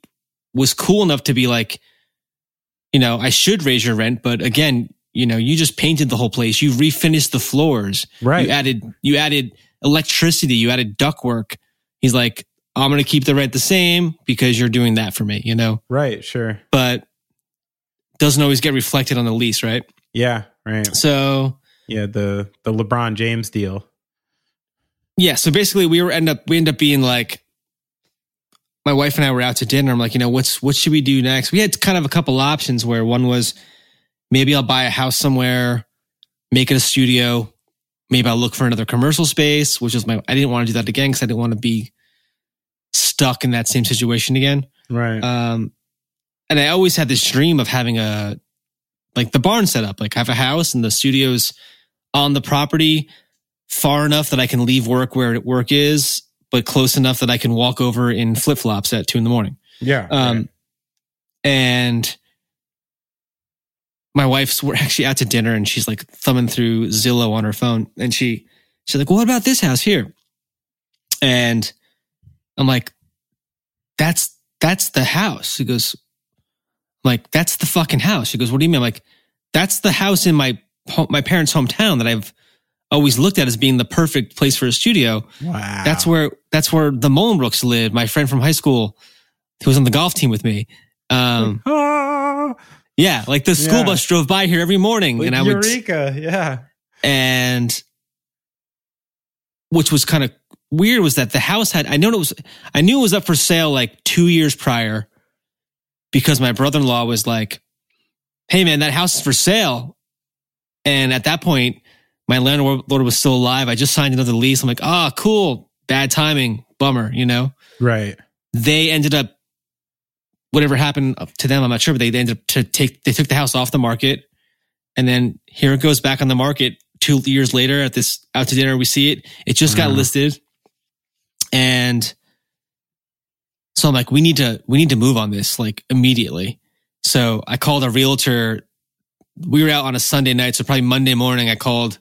was cool enough to be like, you know, I should raise your rent, but again, you know, you just painted the whole place. You refinished the floors. Right. You added, you added electricity. You added ductwork. He's like, I'm going to keep the rent the same because you're doing that for me, you know, Right. Sure. but doesn't always get reflected on the lease, right? Yeah. Right. So Yeah. The the LeBron James deal. yeah, so basically we were end up we end up being like my wife and I were out to dinner. I'm like, you know, what's what should we do next? We had kind of a couple options where one was maybe I'll buy a house somewhere, make it a studio. Maybe I'll look for another commercial space, which is my I didn't want to do that again because I didn't want to be stuck in that same situation again. Right. Um, and I always had this dream of having a like the barn set up, like I have a house and the studio's on the property far enough that I can leave work where work is, but close enough that I can walk over in flip flops at two in the morning. yeah. Um, right. and my wife's we're actually out to dinner and she's like thumbing through Zillow on her phone and she she's like, well, what about this house here? And I'm like, that's that's the house. She goes, like, that's the fucking house. She goes, what do you mean? I'm like, that's the house in my my parents' hometown that I've always looked at as being the perfect place for a studio. wow. That's where that's where the Molenbrooks lived. My friend from high school who was on the golf team with me. Um, Ah, yeah, like the school Yeah. bus drove by here every morning, and I would, Eureka. Yeah. and which was kind of weird was that the house had I know it was I knew it was up for sale like two years prior because my brother in law was like, "Hey man, that house is for sale," and at that point, my landlord was still alive. I just signed another lease. I'm like, "Ah, cool." Bad timing, bummer, you know. Right. they ended up whatever happened to them i'm not sure but they, they ended up to take they took the house off the market and then here it goes back on the market two years later at this out to dinner we see it it just got Mhm. listed and so i'm like we need to we need to move on this like immediately so i called a realtor we were out on a sunday night so probably monday morning i called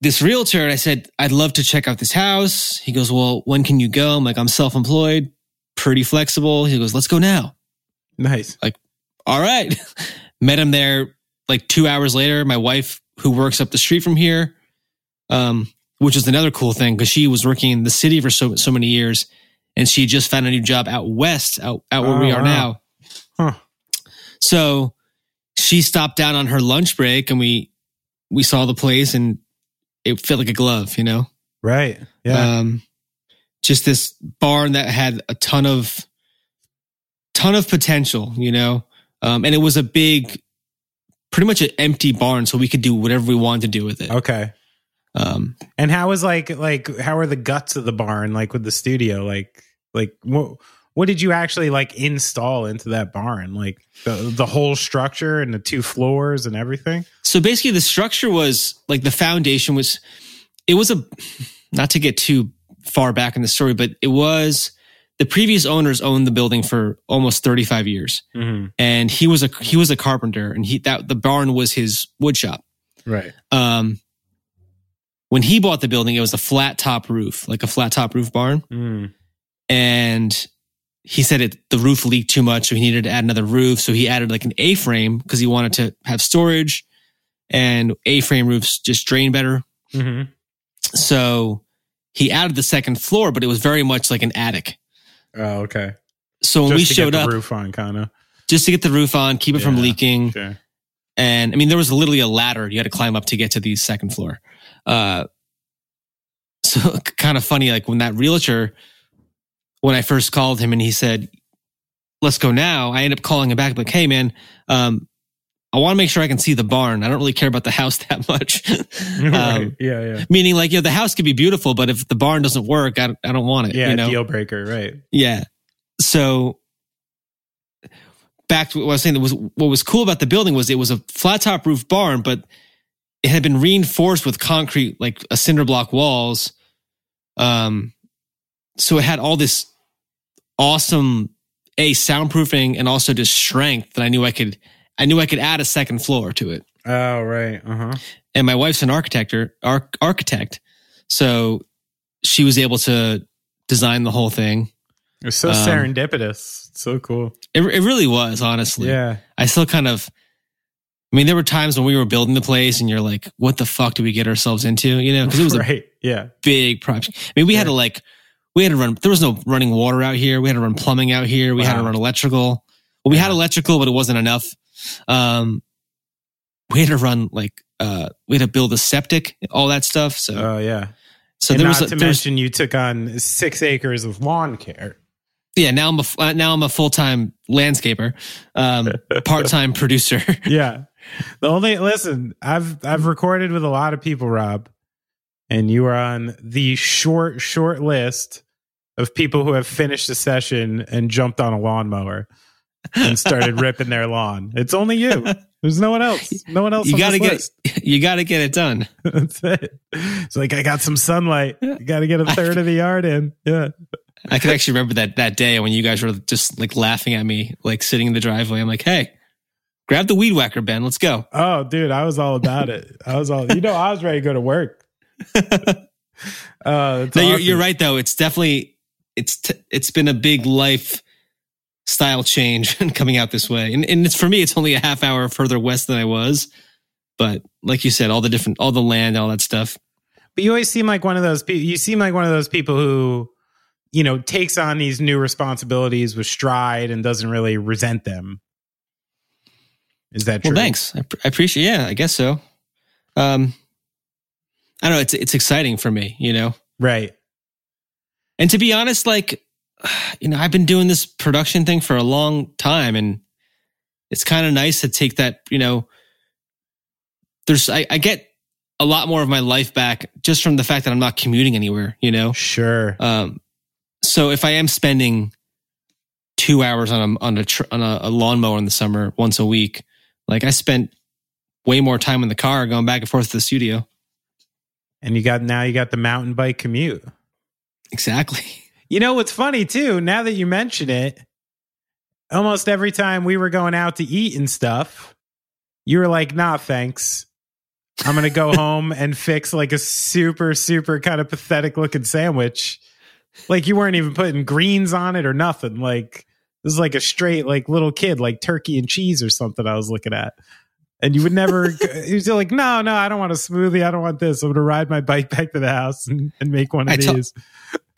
this realtor and I said, I'd love to check out this house. He goes, Well, when can you go? I'm like, I'm self employed, pretty flexible. He goes, Let's go now. Nice. Like, all right. Met him there like two hours later. My wife, who works up the street from here, um, which is another cool thing because she was working in the city for so so many years and she just found a new job out west, out, out where Oh, we are wow. now. Huh. So she stopped down on her lunch break and we we saw the place and it fit like a glove, you know? Right. Yeah. Um, just this barn that had a ton of ton of potential, you know. Um, and it was a big, pretty much an empty barn, so we could do whatever we wanted to do with it. okay. Um, And how was like like how are the guts of the barn like with the studio like like what what did you actually like install into that barn like the the whole structure and the two floors and everything? so basically, the structure was like the foundation was. It was a not to get too far back in the story, but it was the previous owners owned the building for almost thirty five years, Mm-hmm. and he was a he was a carpenter, and he that the barn was his wood shop. Right. um, when he bought the building, it was a flat top roof, like a flat top roof barn. Mm. And he said it, the roof leaked too much. So he needed to add another roof. So he added like an A frame because he wanted to have storage and A frame roofs just drain better. Mm-hmm. So he added the second floor, but it was very much like an attic. Oh, okay. So when Just we to showed get the up, roof on kind of. just to get the roof on, keep it from leaking. Sure. And I mean, there was literally a ladder you had to climb up to get to the second floor. Uh, so kind of funny, like when that realtor, when I first called him and he said, let's go now, I end up calling him back, like, hey, man, um, I want to make sure I can see the barn. I don't really care about the house that much. right. um, Yeah, yeah. meaning, like, you know, the house could be beautiful, but if the barn doesn't work, I, I don't want it. Yeah, you know? deal breaker, right. Yeah. So back to what I was saying, that was what was cool about the building was it was a flat top roof barn, but it had been reinforced with concrete, like a cinder block walls. Um, so it had all this awesome a soundproofing and also just strength that I knew I could. I knew I could add a second floor to it. Oh, right. Uh-huh. And my wife's an architect, arch, architect, so she was able to design the whole thing. It was so Um, serendipitous. So cool. It, it really was, honestly. Yeah. I still kind of. I mean, there were times when we were building the place, and you're like, "What the fuck do we get ourselves into?" You know, because it was a. Yeah. big project. I mean, we had to like, we had to run. There was no running water out here. We had to run plumbing out here. We had to run electrical. Well, we had electrical, but it wasn't enough. Um, we had to run like, uh, we had to build a septic, all that stuff. So, Oh yeah. so and there not was, to mention you took on six acres of lawn care. yeah. Now I'm a uh, now I'm a full time landscaper, um, part time producer. yeah. The only listen, I've I've recorded with a lot of people, Rob, and you are on the short, short list of people who have finished a session and jumped on a lawnmower and started ripping their lawn. It's only you. There's no one else. No one else. you on got to get list. you got to get it done. That's it. It's like I got some sunlight. You got to get a third of the yard in. Yeah. I can actually remember that that day when you guys were just like laughing at me, like sitting in the driveway. I'm like, hey, grab the weed whacker, Ben. Let's go. Oh, dude, I was all about it. I was all. You know, I was ready to go to work. Uh, it's No, you're, you're right though. It's definitely it's t- it's been a big life style change coming out this way, and and it's for me. It's only a half hour further west than I was, but like you said, all the different, all the land, all that stuff. But you always seem like one of those people. You seem like one of those people who, you know, takes on these new responsibilities with stride and doesn't really resent them. Is that true? Well, thanks. I, pr- I appreciate. Yeah, I guess so. Um, I don't know. It's it's exciting for me, you know. Right. And to be honest, like, you know, I've been doing this production thing for a long time and it's kind of nice to take that, you know, there's, I, I get a lot more of my life back just from the fact that I'm not commuting anywhere, you know? Sure. Um, so if I am spending two hours on a, on a, tr- on a, a lawnmower in the summer once a week, like I spent way more time in the car going back and forth to the studio. And you got now you got the mountain bike commute. Exactly. You know what's funny too? Now that you mention it, almost every time we were going out to eat and stuff, you were like, "Nah, thanks. I'm gonna go home and fix like a super, super kind of pathetic looking sandwich. Like you weren't even putting greens on it or nothing. Like this is like a straight like little kid, like turkey and cheese or something. I was looking at." And you would never, was like, no, no, I don't want a smoothie. I don't want this. I'm going to ride my bike back to the house and, and make one of I to- these.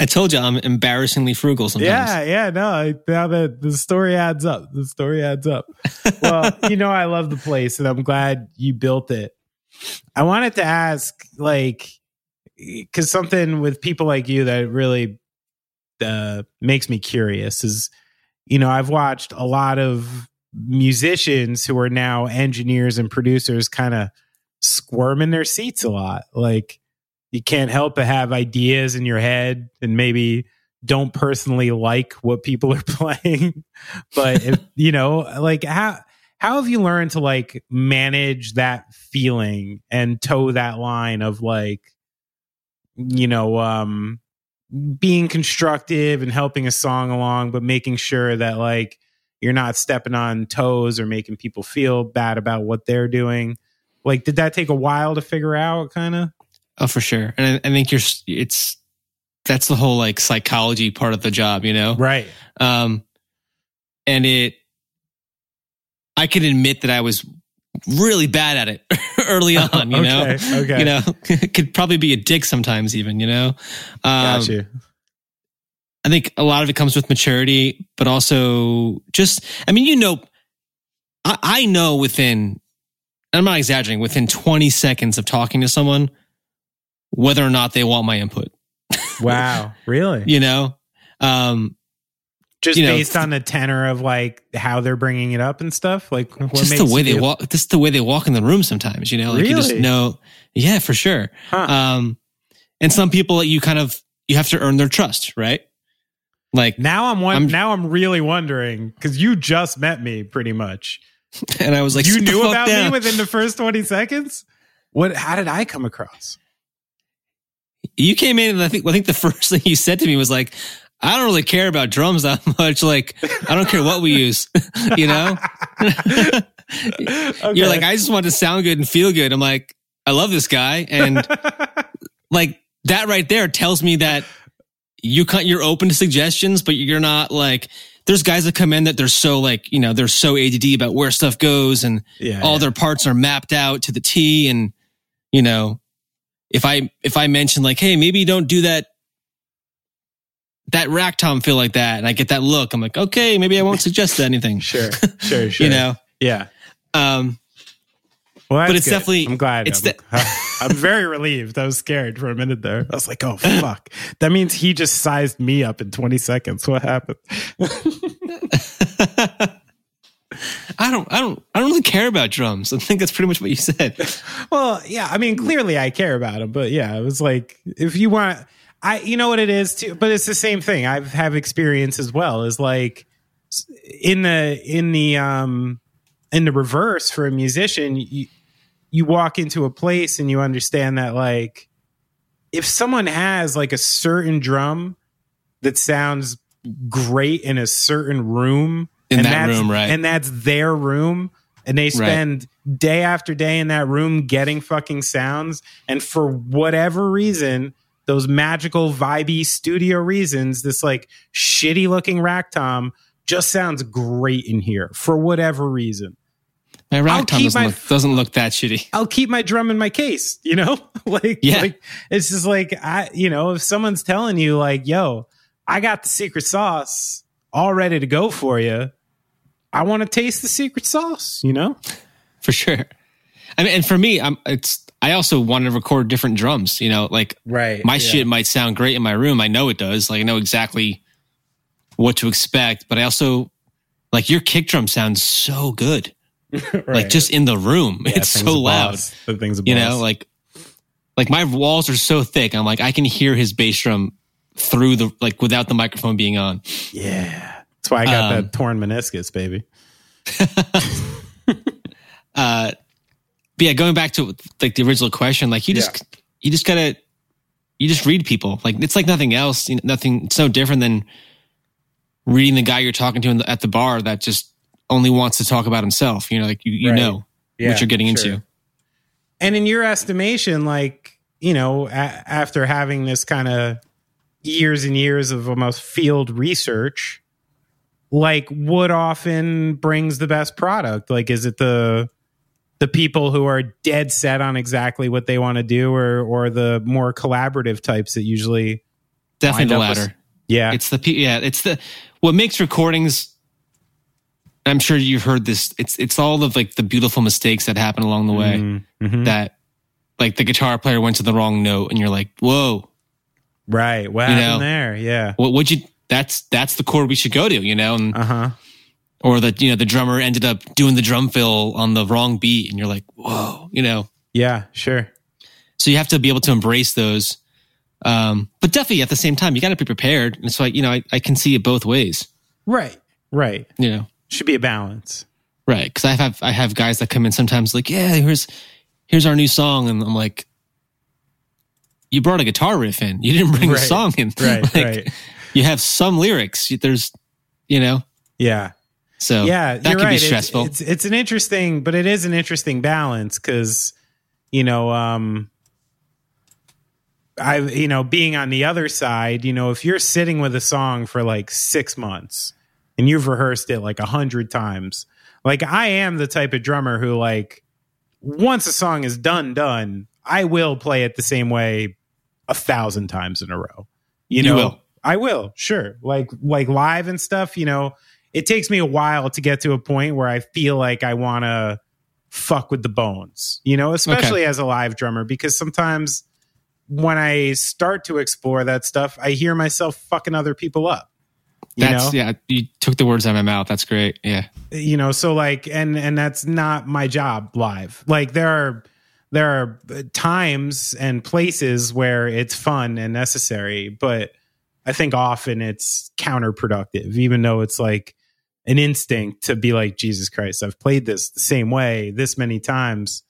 I told you I'm embarrassingly frugal sometimes. Yeah, yeah, no. I, now that the story adds up, the story adds up. Well, you know, I love the place, and I'm glad you built it. I wanted to ask, like, because something with people like you that really uh, makes me curious is, you know, I've watched a lot of musicians who are now engineers and producers kind of squirm in their seats a lot, like you can't help but have ideas in your head and maybe don't personally like what people are playing. But if, you know like how how have you learned to like manage that feeling and toe that line of like you know um being constructive and helping a song along but making sure that like you're not stepping on toes or making people feel bad about what they're doing like did that take a while to figure out kind of Oh, for sure. And I, I think you're, it's, that's the whole like psychology part of the job, you know? right Um, and it, I can admit that I was really bad at it early on, you know? okay okay You know, could probably be a dick sometimes even, you know? Um, got you I think a lot of it comes with maturity, but also just, I mean, you know, I, I know within, I'm not exaggerating, within 20 seconds of talking to someone, whether or not they want my input, wow really you know? Um, just you know, based on the tenor of like how they're bringing it up and stuff like just the way they feel- walk, just the way they walk in the room sometimes, you know, like you just know, yeah, for sure. Huh. Um, and some people you kind of, you have to earn their trust, right? Like, now i'm one I'm- now i'm really wondering because you just met me pretty much and I was like, you knew about down." me within the first 20 seconds what how did i come across You came in and I think I think the first thing you said to me was like, I don't really care about drums that much. Like, I don't care what we use. you know? Okay. You're like, I just want to sound good and feel good. I'm like, I love this guy. And like that right there tells me that you cut you're open to suggestions, but you're not like there's guys that come in that they're so like, you know, they're so ADD about where stuff goes and Yeah, all yeah. their parts are mapped out to the T and you know, if I if I mention like, hey, maybe don't do that that rack tom feel like that and I get that look, I'm like, okay, maybe I won't suggest anything. Sure, sure, sure. You know. yeah. Um Well, But it's good. definitely- I'm glad. it's I'm, I'm very relieved. I was scared for a minute there. I was like, "Oh fuck!" That means he just sized me up in 20 seconds. What happened? I don't I don't I don't really care about drums. I think that's pretty much what you said. Well, yeah. I mean, clearly I care about them, but yeah, it was like if you want, I you know what it is too. But it's the same thing. I have experience as well. Is like in the in the um in the reverse for a musician, you you walk into a place and you understand that like if someone has like a certain drum that sounds great in a certain room In and that that's- room, right. and that's their room and they spend day after day in that room getting fucking sounds and for whatever reason those magical vibey studio reasons this like shitty looking rack tom just sounds great in here for whatever reason My rack tom doesn't my- look, doesn't look that shitty. I'll keep my drum in my case, you know? like, Yeah. like it's just like I you know, if someone's telling you like, yo, I got the secret sauce all ready to go for you, I want to taste the secret sauce, you know? For sure. I mean and for me, I'm it's I also want to record different drums, you know, like Right. my shit might sound great in my room. I know it does. Like I know exactly what to expect, but I also like your kick drum sounds so good. Like just in the room. it's so loud. The thing's You know, like like my walls are so thick. I'm like I can hear his bass drum through the like without the microphone being on. yeah. That's why I got Um, that torn meniscus, baby. uh but yeah going back to like the original question like you just you just gotta you just read people like it's like nothing else you know, nothing it's no different than reading the guy you're talking to in the, at the bar that just only wants to talk about himself you know like you, you Right. know Yeah, what you're getting sure. into And in your estimation, like, you know, a- after having this kind of years and years of almost field research, like what often brings the best product? Like, is it the the people who are dead set on exactly what they want to do, or or the more collaborative types that usually, definitely the up with- latter yeah, it's the yeah it's the what makes recordings i'm sure you've heard this it's it's all of like the beautiful mistakes that happen along the way Mhm. that like the guitar player went to the wrong note and you're like whoa right. What You know. there? Yeah, what would you that's that's the chord we should go to you know and uh huh. Or that you know the drummer ended up doing the drum fill on the wrong beat and you're like whoa you know Yeah, sure. so you have to be able to embrace those um but definitely at the same time you got to be prepared and so I, you know I, I can see it both ways Right, right. you know Should be a balance. right because i have i have guys that come in sometimes like yeah here's here's our new song and i'm like you brought a guitar riff in you didn't bring Right, a song in right, Like, right. you have some lyrics there's you know Yeah. So yeah, that you're could right. be It's- stressful It's, it's an interesting, but it is an interesting balance because you know, um, I you know, being on the other side, you know, if you're sitting with a song for like six months and you've rehearsed it like a hundred times, like I am the type of drummer who like once a song is done, done, I will play it the same way a thousand times in a row. You You know, will. I will, sure. Like like live and stuff, you know, it takes me a while to get to a point where I feel like I want to fuck with the bones, you know, especially as a live drummer, because sometimes when I start to explore that stuff, I hear myself fucking other people up. You That's know, yeah. You took the words out of my mouth. That's great. Yeah. you know, so like, and and that's not my job live. Like there are there are times and places where it's fun and necessary, but I think often it's counterproductive, even though it's like an instinct to be like, Jesus Christ, I've played this the same way this many times.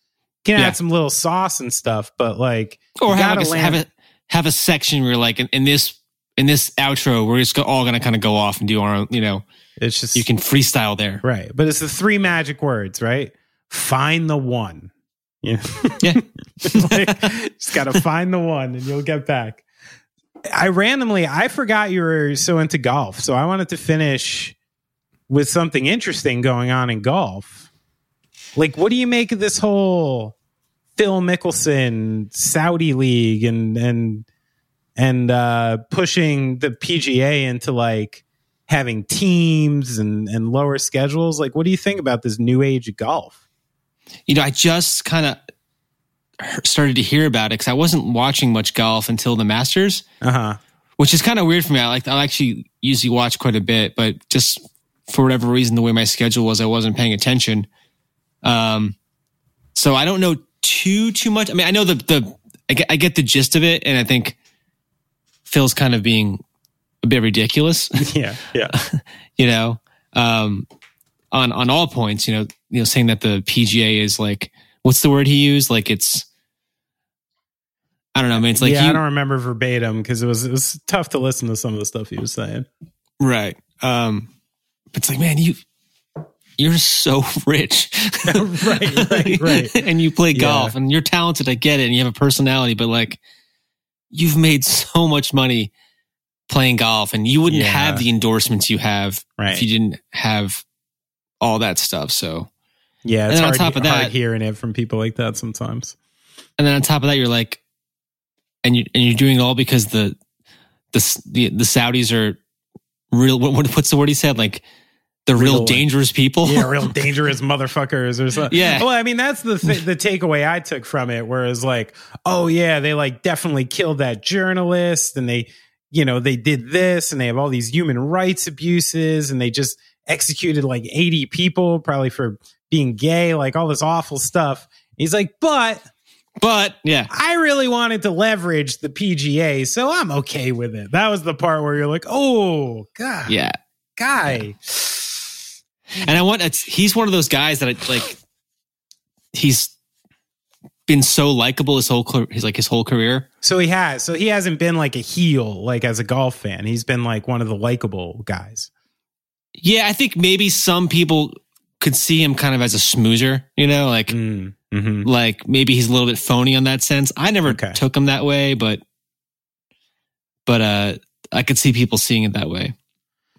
Can Yeah. add some little sauce and stuff, but like, Or have like a, have a have a section where like in, in this in this outro we're just all gonna kind of go off and do our own. You know, it's just you can freestyle there. right. But it's the three magic words, right? Find the one. Yeah. Yeah. like, just got to find the one and you'll get back. I randomly I forgot you were so into golf, so I wanted to finish with something interesting going on in golf. Like, what do you make of this whole Phil Mickelson Saudi League and and and uh, pushing the PGA into like having teams and and lower schedules? Like, what do you think about this new age of golf? You know, I just kind of started to hear about it because I wasn't watching much golf until the Masters, Uh huh. which is kind of weird for me. I like I actually usually watch quite a bit, but just for whatever reason, the way my schedule was, I wasn't paying attention. Um, so I don't know too too much. I mean, I know the the I get, I get the gist of it, and I think Phil's kind of being a bit ridiculous. Yeah, yeah. you know, um, on on all points. You know, you know, saying that the PGA is like, what's the word he used? Like it's, I don't know. I mean, it's like yeah, you, I don't remember verbatim because it was it was tough to listen to some of the stuff he was saying. right? Um, it's like, man, you you're so rich, Right, right, right. and you play golf, Yeah. and you're talented. I get it, and you have a personality, but like, you've made so much money playing golf, and you wouldn't Yeah. have the endorsements you have Right. if you didn't have all that stuff. So. Yeah, And it's then on top of hard that- hearing it from people like that sometimes. and then on top of that, you're like, and you and you're doing it all because the the the, the Saudis are real. What, what- what's the word he said? Like the real, Real- dangerous people. Yeah, real dangerous motherfuckers or something. Yeah. Well, I mean, that's the th- the takeaway I took from it. Whereas, like, oh yeah, they like definitely killed that journalist, and they, you know, they did this, and they have all these human rights abuses, and they just executed like eighty people, probably for being gay, like all this awful stuff. He's like, but but yeah, I really wanted to leverage the PGA, so I'm okay with it. That was the part where you're like, oh god, yeah. guy. And I want he's one of those guys that I, like he's been so likable his whole his like his whole career. So he has. So he hasn't been like a heel, like as a golf fan. He's been like one of the likable guys. Yeah, I think maybe some people could see him kind of as a smoozer. You know, like Mm. Hmm like maybe he's a little bit phony on that sense. I never Okay. took him that way, but but uh I could see people seeing it that way.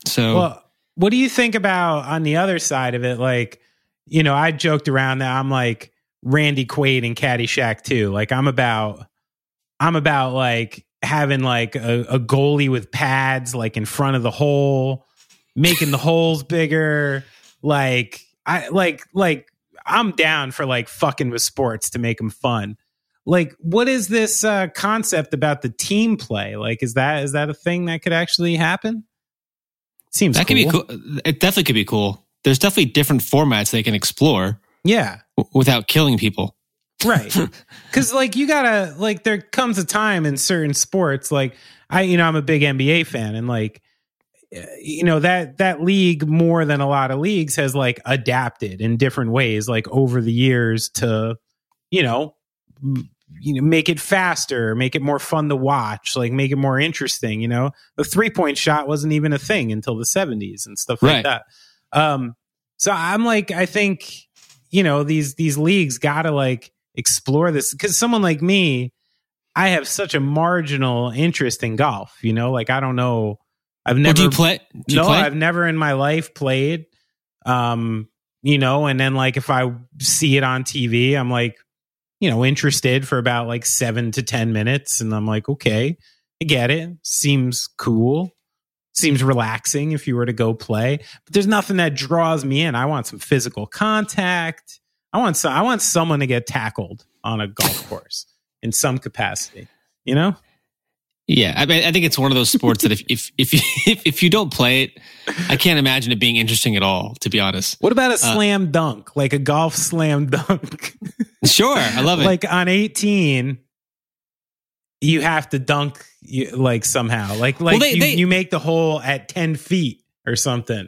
So Well, what do you think about on the other side of it? Like, you know, I joked around that I'm like Randy Quaid and Caddyshack too. Like, I'm about, I'm about like having like a, a goalie with pads like in front of the hole, making the holes bigger. Like, I like like I'm down for like fucking with sports to make them fun. Like, what is this uh, concept about the team play? Like, is that is that a thing that could actually happen? Seems that could be cool. It definitely could be cool. There's definitely different formats they can explore Yeah, w- without killing people. right. Because like you gotta like there comes a time in certain sports like I you know I'm a big NBA fan and like you know that that league more than a lot of leagues has like adapted in different ways like over the years to you know m- you know make it faster make it more fun to watch like make it more interesting you know? The three point shot wasn't even a thing until the 70s and stuff like that. Um so i'm like i think you know these these leagues gotta like explore this because someone like me i have such a marginal interest in golf you know? Like i don't know i've never do you play? Do you no, play? I've never in my life played. Um, you know, and then like if I see it on TV, I'm like, you know, interested for about like seven to ten minutes, and I'm like, okay, I get it. Seems cool. Seems relaxing if you were to go play, but there's nothing that draws me in. I want some physical contact. I want some. I want someone to get tackled on a golf course in some capacity. You know? Yeah, I mean, I think it's one of those sports that if if if you, if, if you don't play it, I can't imagine it being interesting at all. To be honest, What about a uh, slam dunk, like a golf slam dunk? sure, I love it. like on 18 you have to dunk you, like somehow like like they- you, they- you make the hole at 10 feet or something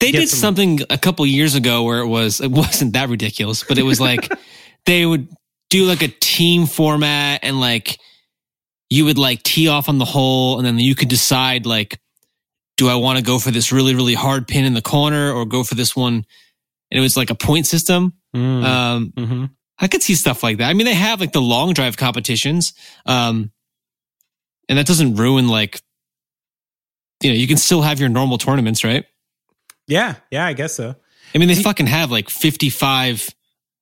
They get did some- something a couple years ago where it was it wasn't that ridiculous, but it was like they would do like a team format and like you would like tee off on the hole and then you could decide like do I want to go for this really really hard pin in the corner or go for this one and it was like a point system. Um Mhm. I could see stuff like that. I mean they have like the long drive competitions. Um and that doesn't ruin like, you know, you can still have your normal tournaments, right? Yeah, yeah, I guess so. I mean, they fucking have like 55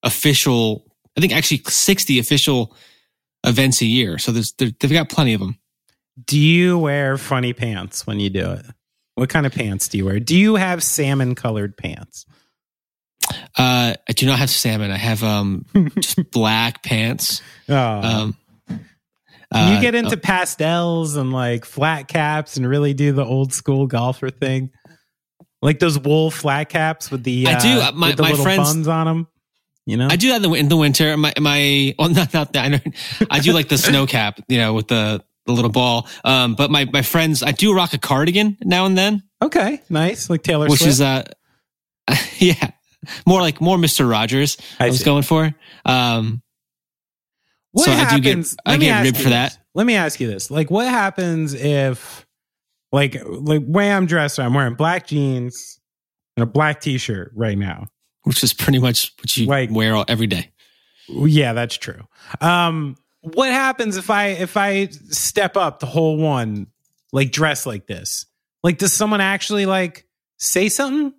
official, I think actually 60 official events a year. So there's, they've got plenty of them. Do you wear funny pants when you do it? What kind of pants do you wear? Do you have salmon colored pants? Uh, I do not have salmon. I have um just black pants. Oh, Um, you uh, get into pastels and like flat caps and really do the old school golfer thing, like those wool flat caps with the I uh, do. Uh, my- the my little friends- buns on them. You know, I do that in the, in the winter. My my well not not that. I, know, I do like the snow cap, you know, with the the little ball. Um, but my my friends, I do rock a cardigan now and then, okay, nice, like Taylor which Swift. is uh, yeah, more like more Mister Rogers. I, I was see. going for. Um, What So I do get- happens? I get ribbed for this. that. Let me ask you this: like, what happens if, like, like way I'm dressed, I'm wearing black jeans and a black T-shirt right now. Which is pretty much what you Like- wear all, every day. Yeah, that's true. Um, what happens if I if I step up the hole one, like dress like this? Like, does someone actually like say something?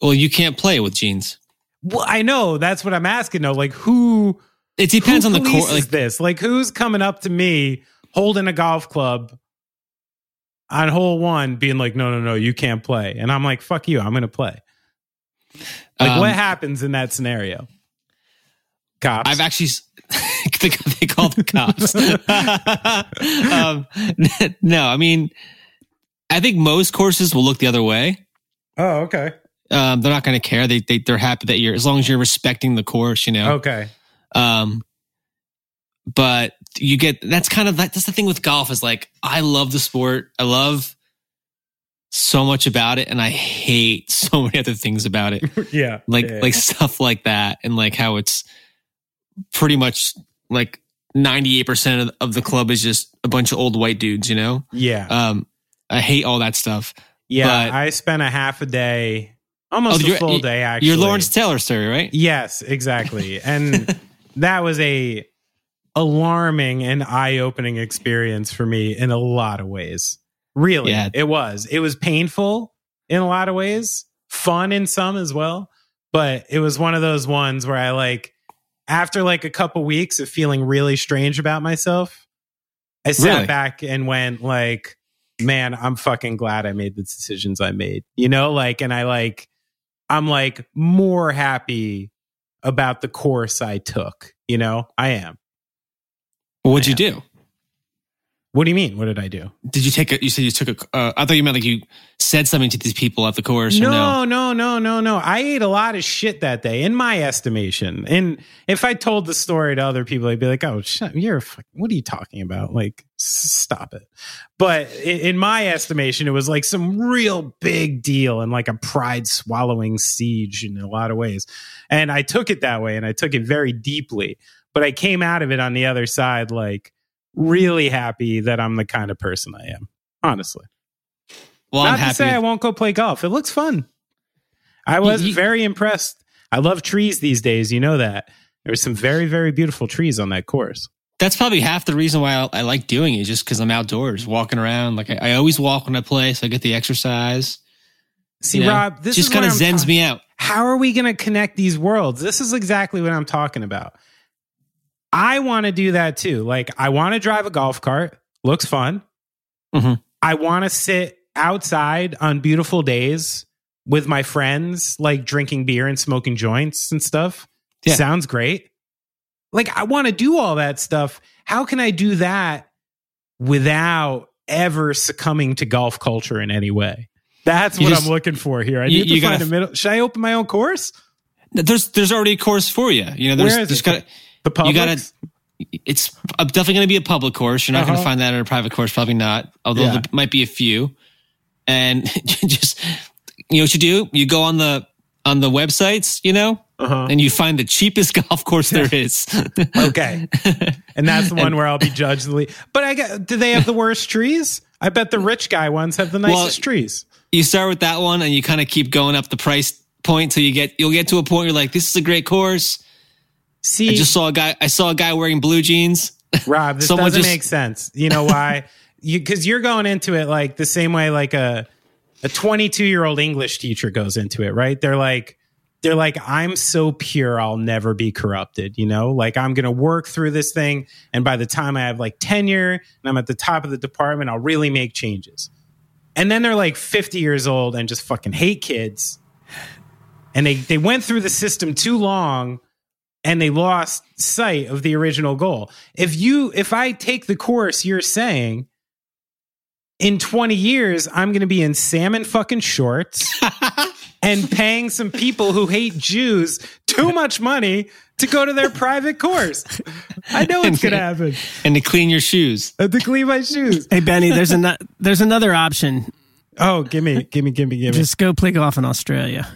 Well, you can't play with jeans. Well, I know that's what I'm asking. though. like who It depends who on the court. Like this. Like, who's coming up to me holding a golf club on hole one, being like, "No, no, no, you can't play," and I'm like, "Fuck you, I'm going to play." Like, Um, what happens in that scenario? Cops. I've actually they, call the cops. um, no, I mean, I think most courses will look the other way. oh, okay, Um, they're not going to care. They, they they're happy that you're as long as you're respecting the course, you know. okay. Um, but you get that's kind of that's the thing with golf is like I love the sport. I love so much about it, and I hate so many other things about it. yeah, like yeah. like stuff like that and like how it's pretty much like 98% of, of the club is just a bunch of old white dudes you know yeah, um i hate all that stuff yeah. but- I spent a half a day, almost Oh, a full day. Actually, you're lawrence taylor story right Yes, exactly. And that was a alarming and eye-opening experience for me in a lot of ways. Really. Yeah. It was. It was painful in a lot of ways, fun in some as well, but it was one of those ones where I like after like a couple weeks of feeling really strange about myself, I sat Really? back and went like, man, I'm fucking glad I made the decisions I made. You know, like and I like I'm like more happy about the course I took. You know, I am. well, what'd you do What do you mean? What did I do? did you take a you said you took a uh, i thought you meant like you said something to these people at the course or No, no no, no, no, no. I ate a lot of shit that day, in my estimation. And if I told the story to other people, they'd be like, "Oh, shut, you're what are you talking about? Like, stop it." But in my estimation, it was like some real big deal and like a pride swallowing siege in a lot of ways. And I took it that way, and I took it very deeply. But I came out of it on the other side, like really happy that I'm the kind of person I am. Honestly. well Not i'm to happy say I won't go play golf. It looks fun. I was you- very impressed. I love trees these days. You know that. There were some very, very beautiful trees on that course. that's probably half the reason why I, I like doing it, just because I'm outdoors, walking around. Like I, I always walk when I play, so I get the exercise. See, you know? Rob, this just kind of zens me out. How are we going to connect these worlds? This is exactly what I'm talking about. I want to do that too. Like, I want to drive a golf cart. Looks fun. Mhm. I want to sit outside on beautiful days with my friends, like drinking beer and smoking joints and stuff. Yeah. Sounds great. Like, I want to do all that stuff. How can I do that without ever succumbing to golf culture in any way? That's You what just- I'm looking for here. I you- need to find gotta- a middle. Should I open my own course? There's there's already a course for you. You know, there's Where is there's it? got The public. You gotta- it's uh, definitely going to be a public course. You're not going Uh-huh. to find that in a private course, probably not. Although Yeah. there might be a few. And just you know what you do? You go on the on the websites, you know, uh-huh. and you find the cheapest golf course there is. Okay, and that's the one where I'll be judged. the least. But I got. Do they have the worst trees? I bet the rich guy ones have the nicest trees. you start with that one, and you kind of keep going up the price point till you get you'll get to a point where you're like, this is a great course. See, I just saw a guy. I saw a guy wearing blue jeans. Rob, this Someone doesn't just- make sense. You know why? you because you're going into it like the same way like a a 22 year old English teacher goes into it, right? They're like they're like I'm so pure I'll never be corrupted, you know? Like I'm to work through this thing and by the time I have like tenure and I'm at the top of the department, I'll really make changes. And then they're like 50 years old and just fucking hate kids. And they they went through the system too long and they lost sight of the original goal. If you if I take the course you're saying in 20 years I'm going to be in salmon fucking shorts and paying some people who hate Jews too much money to go to their private course. I know it's going to happen. and to clean your shoes. Uh, To clean my shoes. Hey Benny, there's an there's another option. Oh, give me, give me, give me, give me. Just go play golf in Australia.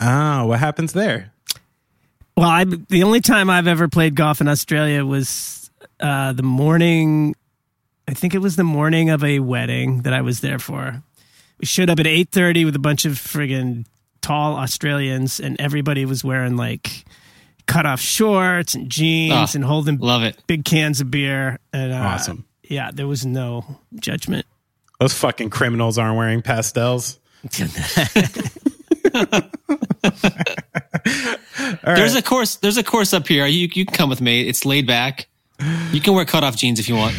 Oh, what happens there? Well, I the only time I've ever played golf in Australia was uh, the morning. I think it was the morning of a wedding that I was there for. We showed up at eight thirty with a bunch of friggin' tall Australians, and everybody was wearing like cut off shorts and jeans Ah, and holding Love it. big cans of beer. And uh, Awesome. Yeah, there was no judgment. Those fucking criminals aren't wearing pastels. There's a course. There's a course up here. You you can come with me. It's laid back. You can wear cutoff jeans if you want.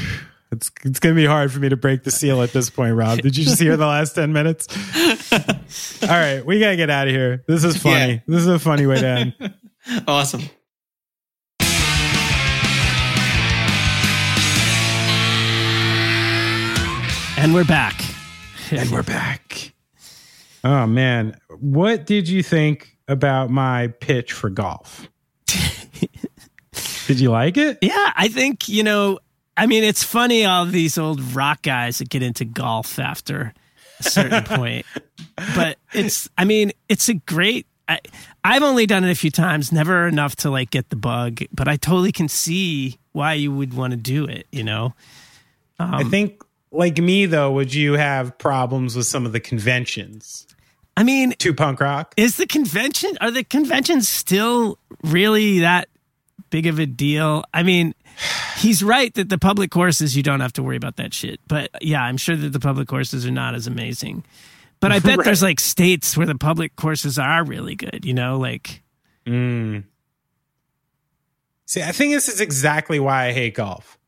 It's it's gonna be hard for me to break the seal at this point, Rob. Did you just hear the last ten minutes? All right, we gotta get out of here. This is funny. Yeah. This is a funny way to end. Awesome. And we're back. and we're back. Oh man, what did you think about my pitch for golf? did you like it? Yeah, I think, you know, I mean, it's funny all these old rock guys that get into golf after a certain point. But it's, I mean, it's a great, I, I've only done it a few times, never enough to like get the bug, but I totally can see why you would want to do it, you know? I um, think, like me though, would you have problems with some of the conventions I mean, to punk rock? is the convention, are the conventions still really that big of a deal? I mean, he's right that the public courses, you don't have to worry about that shit. But yeah, I'm sure that the public courses are not as amazing. But I bet Right. there's like states where the public courses are really good, you know, like, Mm. See, I think this is exactly why I hate golf.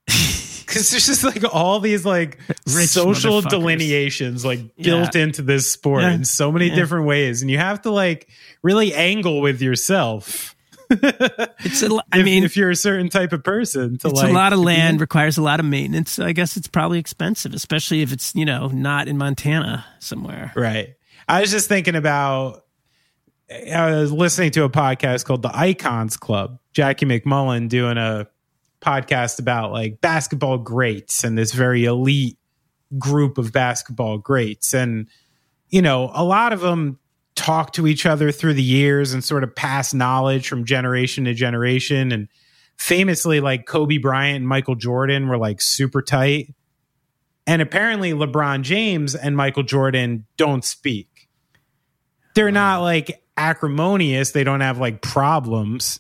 Because there's just like all these like Rich social delineations like Yeah. built into this sport Yeah. in so many Yeah. different ways, and you have to like really angle with yourself. it's a, I if, mean, if you're a certain type of person, to it's like a lot of land, requires a lot of maintenance. So I guess it's probably expensive, especially if it's, you know, not in Montana somewhere. Right. I was just thinking about. I was listening to a podcast called the Icons Club. Jackie MacMullan doing a podcast about like basketball greats and this very elite group of basketball greats. And, you know, a lot of them talk to each other through the years and sort of pass knowledge from generation to generation. And famously, like Kobe Bryant and Michael Jordan were like super tight. And apparently, LeBron James and Michael Jordan don't speak. They're not like acrimonious. They don't have like problems,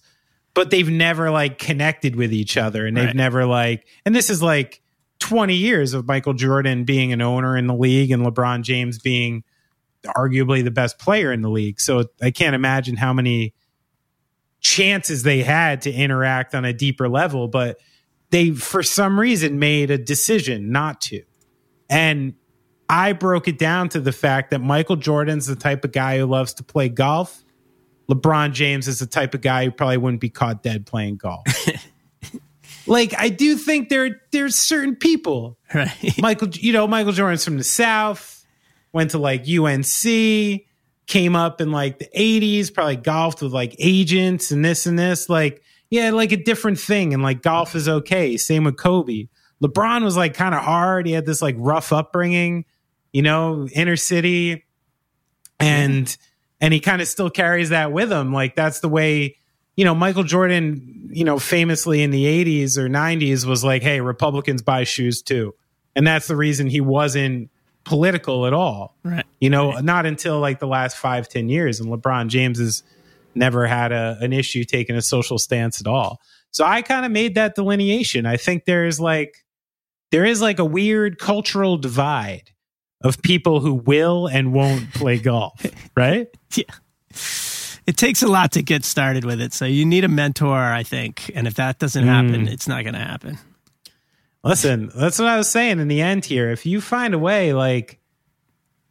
but they've never like connected with each other. And they've Right. never like, and this is like 20 years of Michael Jordan being an owner in the league and LeBron James being arguably the best player in the league. So I can't imagine how many chances they had to interact on a deeper level, but they, for some reason, made a decision not to. And I broke it down to the fact that Michael Jordan's the type of guy who loves to play golf. LeBron James is the type of guy who probably wouldn't be caught dead playing golf. like I do think there there's certain people. Right. Michael, you know, Michael Jordan's from the South, went to like UNC, came up in like the 80s, probably golfed with like agents and this and this. Like, yeah, like a different thing. And like golf is okay. Same with Kobe. LeBron was like kind of hard. He had this like rough upbringing, you know, inner city. And and he kind of still carries that with him. Like that's the way, you know, Michael Jordan, you know, famously in the 80s or 90s was like, hey, Republicans buy shoes too. And that's the reason he wasn't political at all. Right. You know, not until like the last five, ten years. And LeBron James has never had a, an issue taking a social stance at all. So I kind of made that delineation. I think there's like there is like a weird cultural divide of people who will and won't play golf, right? Yeah. It takes a lot to get started with it. So you need a mentor, I think. And if that doesn't hmm. happen, it's not going to happen. Listen, that's what I was saying in the end here. If you find a way, like,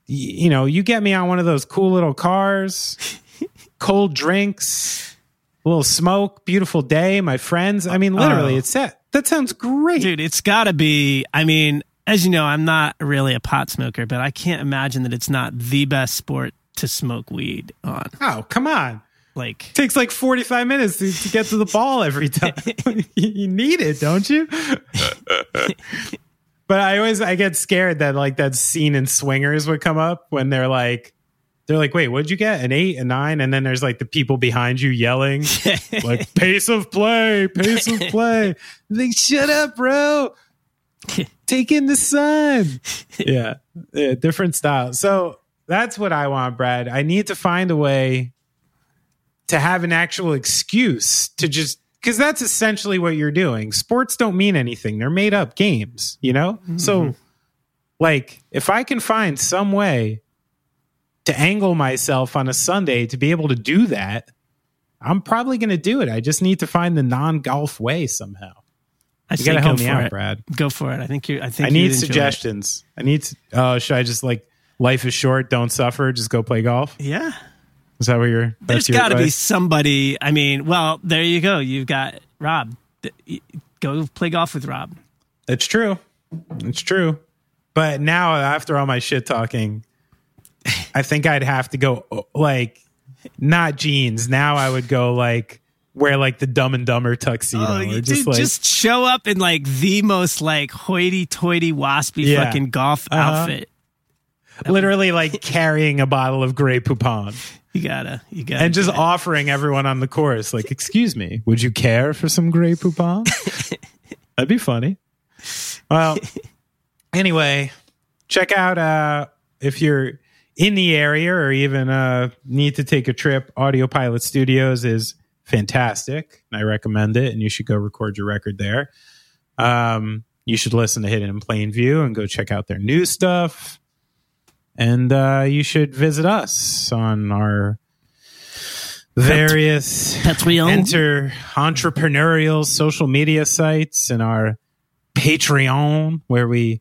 y- you know, you get me on one of those cool little cars, cold drinks, a little smoke, beautiful day, my friends. I mean, literally, Oh. it's that. That sounds great. Dude, it's got to be. I mean, as you know, I'm not really a pot smoker, but I can't imagine that it's not the best sport to smoke weed on. Oh, come on. Like, takes like 45 minutes to, to get to the ball every time. you need it, don't you? but I always I get scared that like that scene in Swingers would come up when they're like they're like, wait, what'd you get? An eight, a nine? And then there's like the people behind you yelling, like, pace of play, pace of play. Like, shut up, bro. Take in the sun. Yeah. yeah. Different style. So that's what I want, Brad. I need to find a way to have an actual excuse to just because that's essentially what you're doing. Sports don't mean anything. They're made up games, you know? Mm-hmm. So like if I can find some way to angle myself on a Sunday to be able to do that, I'm probably going to do it. I just need to find the non-golf way somehow. I You got to help me out, it. Brad. Go for it. I think you. I think I need suggestions. I need to, oh, uh, should I just like life is short, don't suffer, just go play golf? Yeah. Is that what you're There's got to be somebody. I mean, well, there you go. You've got Rob. Go play golf with Rob. It's true. It's true. But now, after all my shit talking, I think I'd have to go like not jeans. Now I would go like wear like the Dumb and Dumber tuxedo, Oh, or just dude, like just show up in like the most like hoity-toity, waspy Yeah. fucking golf Uh-huh. outfit. literally like carrying a bottle of Grey Poupon You gotta, you gotta, and just offering everyone on the course, like, "Excuse me, would you care for some Grey Poupon?" That'd be funny. Well, anyway, check out uh if you're in the area or even uh need to take a trip, Audio Pilot Studios is fantastic. And I recommend it and you should go record your record there. Um you should listen to Hidden in Plain View and go check out their new stuff. And uh you should visit us on our various Patreon. enter entrepreneurial social media sites and our Patreon, where we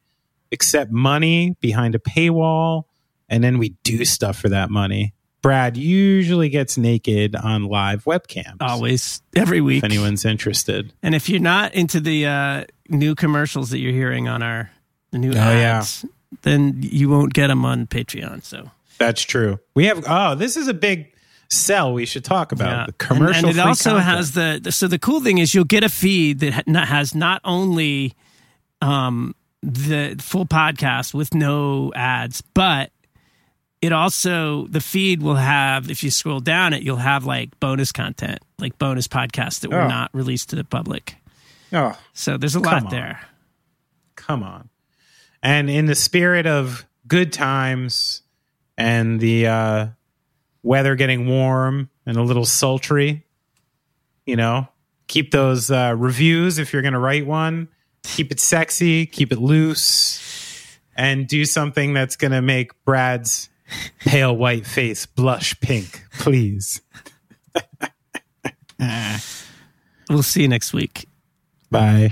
accept money behind a paywall and then we do stuff for that money. Brad usually gets naked on live webcams. always every week. If anyone's interested. And if you're not into the uh, new commercials that you're hearing on our the new yeah. ads, then you won't get them on Patreon. So That's true. We have, oh, this is a big sell we should talk about. yeah. The commercial and, and it also content. has the, the so the cool thing is you'll get a feed that has not only um the full podcast with no ads, but it also the feed will have if you scroll down it you'll have like bonus content like bonus podcasts that were Oh. not released to the public Oh, so there's a lot there come on. And in the spirit of good times and the uh, weather getting warm and a little sultry, you know, keep those uh, reviews if you're going to write one. Keep it sexy, keep it loose, and do something that's going to make Brad's pale white face blush pink, please. we'll see you next week Bye.